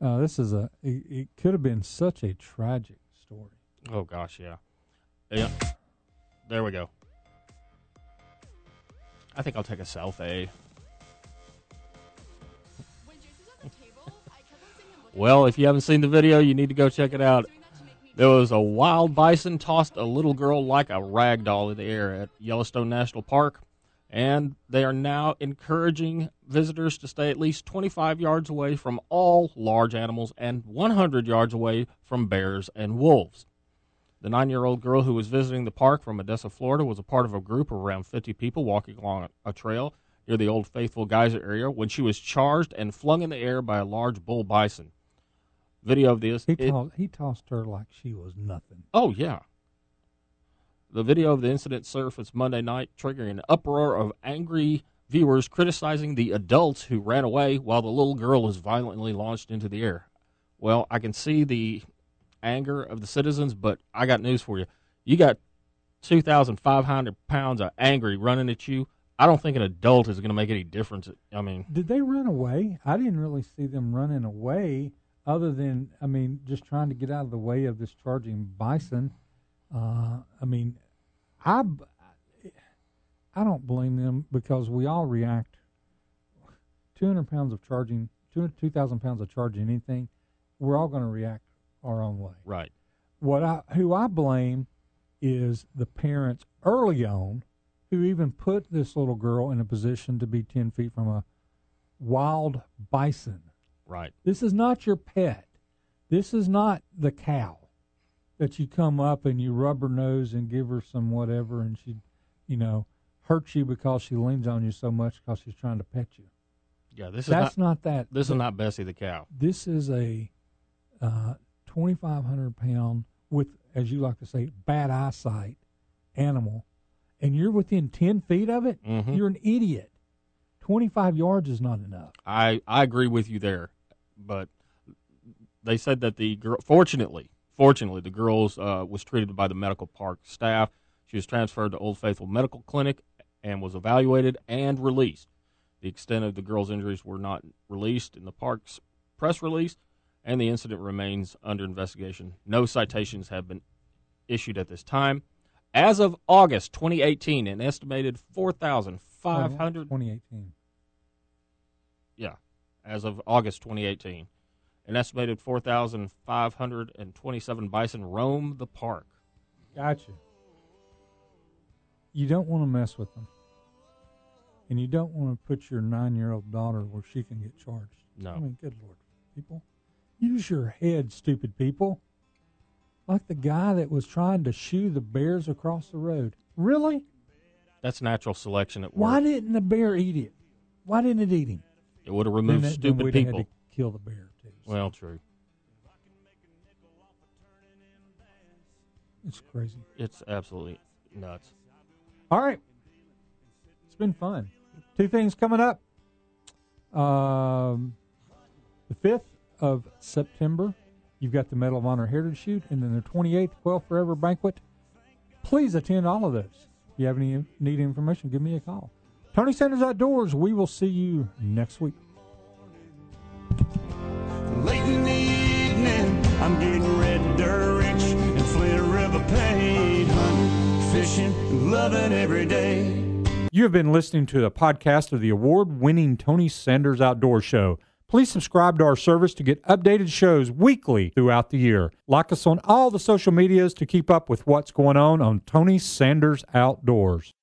Uh, this is a. It, it could have been such a tragic story. Oh gosh, yeah, yeah. There we go. I think I'll take a selfie. Well, if you haven't seen the video, you need to go check it out. There was a wild bison tossed a little girl like a rag doll in the air at Yellowstone National Park, and they are now encouraging visitors to stay at least 25 yards away from all large animals and 100 yards away from bears and wolves. The nine year old girl who was visiting the park from Odessa, Florida, was a part of a group of around 50 people walking along a trail near the Old Faithful Geyser area when she was charged and flung in the air by a large bull bison. Video of this. He, it- tossed, he tossed her like she was nothing. Oh, yeah. The video of the incident surfaced Monday night, triggering an uproar of angry viewers criticizing the adults who ran away while the little girl was violently launched into the air. Well, I can see the anger of the citizens, but I got news for you. You got 2,500 pounds of angry running at you. I don't think an adult is going to make any difference. I mean, Did they run away? I didn't really see them running away, other than I mean, just trying to get out of the way of this charging bison. Uh, I mean, I I don't blame them because we all react. Two hundred pounds of charging, two two thousand pounds of charging anything, we're all going to react our own way. right. What I who I blame is the parents early on who even put this little girl in a position to be 10 feet from a wild bison. Right. This is not your pet. This is not the cow that you come up and you rub her nose and give her some whatever and she, you know, hurts you because she leans on you so much because she's trying to pet you. Yeah. This is That's not, not, that. This is not Bessie the cow. This is a uh, 2,500 pound with, as you like to say, bad eyesight animal, and you're within 10 feet of it. Mhm. You're an idiot. 25 yards is not enough. I I agree with you there, but they said that the girl, fortunately, fortunately, the girls uh, was treated by the medical park staff. She was transferred to Old Faithful Medical Clinic and was evaluated and released. The extent of the girl's injuries were not released in the park's press release, and the incident remains under investigation. No citations have been issued at this time. As of August 2018, an estimated 4,500 2018. yeah, as of August 2018. An estimated 4,527 bison roam the park. Gotcha. You don't want to mess with them. And you don't want to put your nine year old daughter where she can get charged. No. I mean, good Lord, people. Use your head, stupid people. Like the guy that was trying to shoo the bears across the road. Really? That's natural selection at work. Why didn't the bear eat it? Why didn't it eat him? It would have removed then stupid we'd people. Had to kill the bear too. Well, true. It's crazy. It's absolutely nuts. All right. It's been fun. Two things coming up. Um, the 5th of September, you've got the Medal of Honor Heritage Shoot, and then the 28th, Quail Forever Banquet. Please attend all of those. If you have any need information, give me a call. Tony Sanders Outdoors, we will see you next week. Late in the evening, I'm getting red dirt rich and Flint River paid. Hunting, fishing, loving every day. You have been listening to the podcast of the award winning Tony Sanders Outdoor Show. Please subscribe to our service to get updated shows weekly throughout the year. Like us on all the social medias to keep up with what's going on on Tony Sanders Outdoors.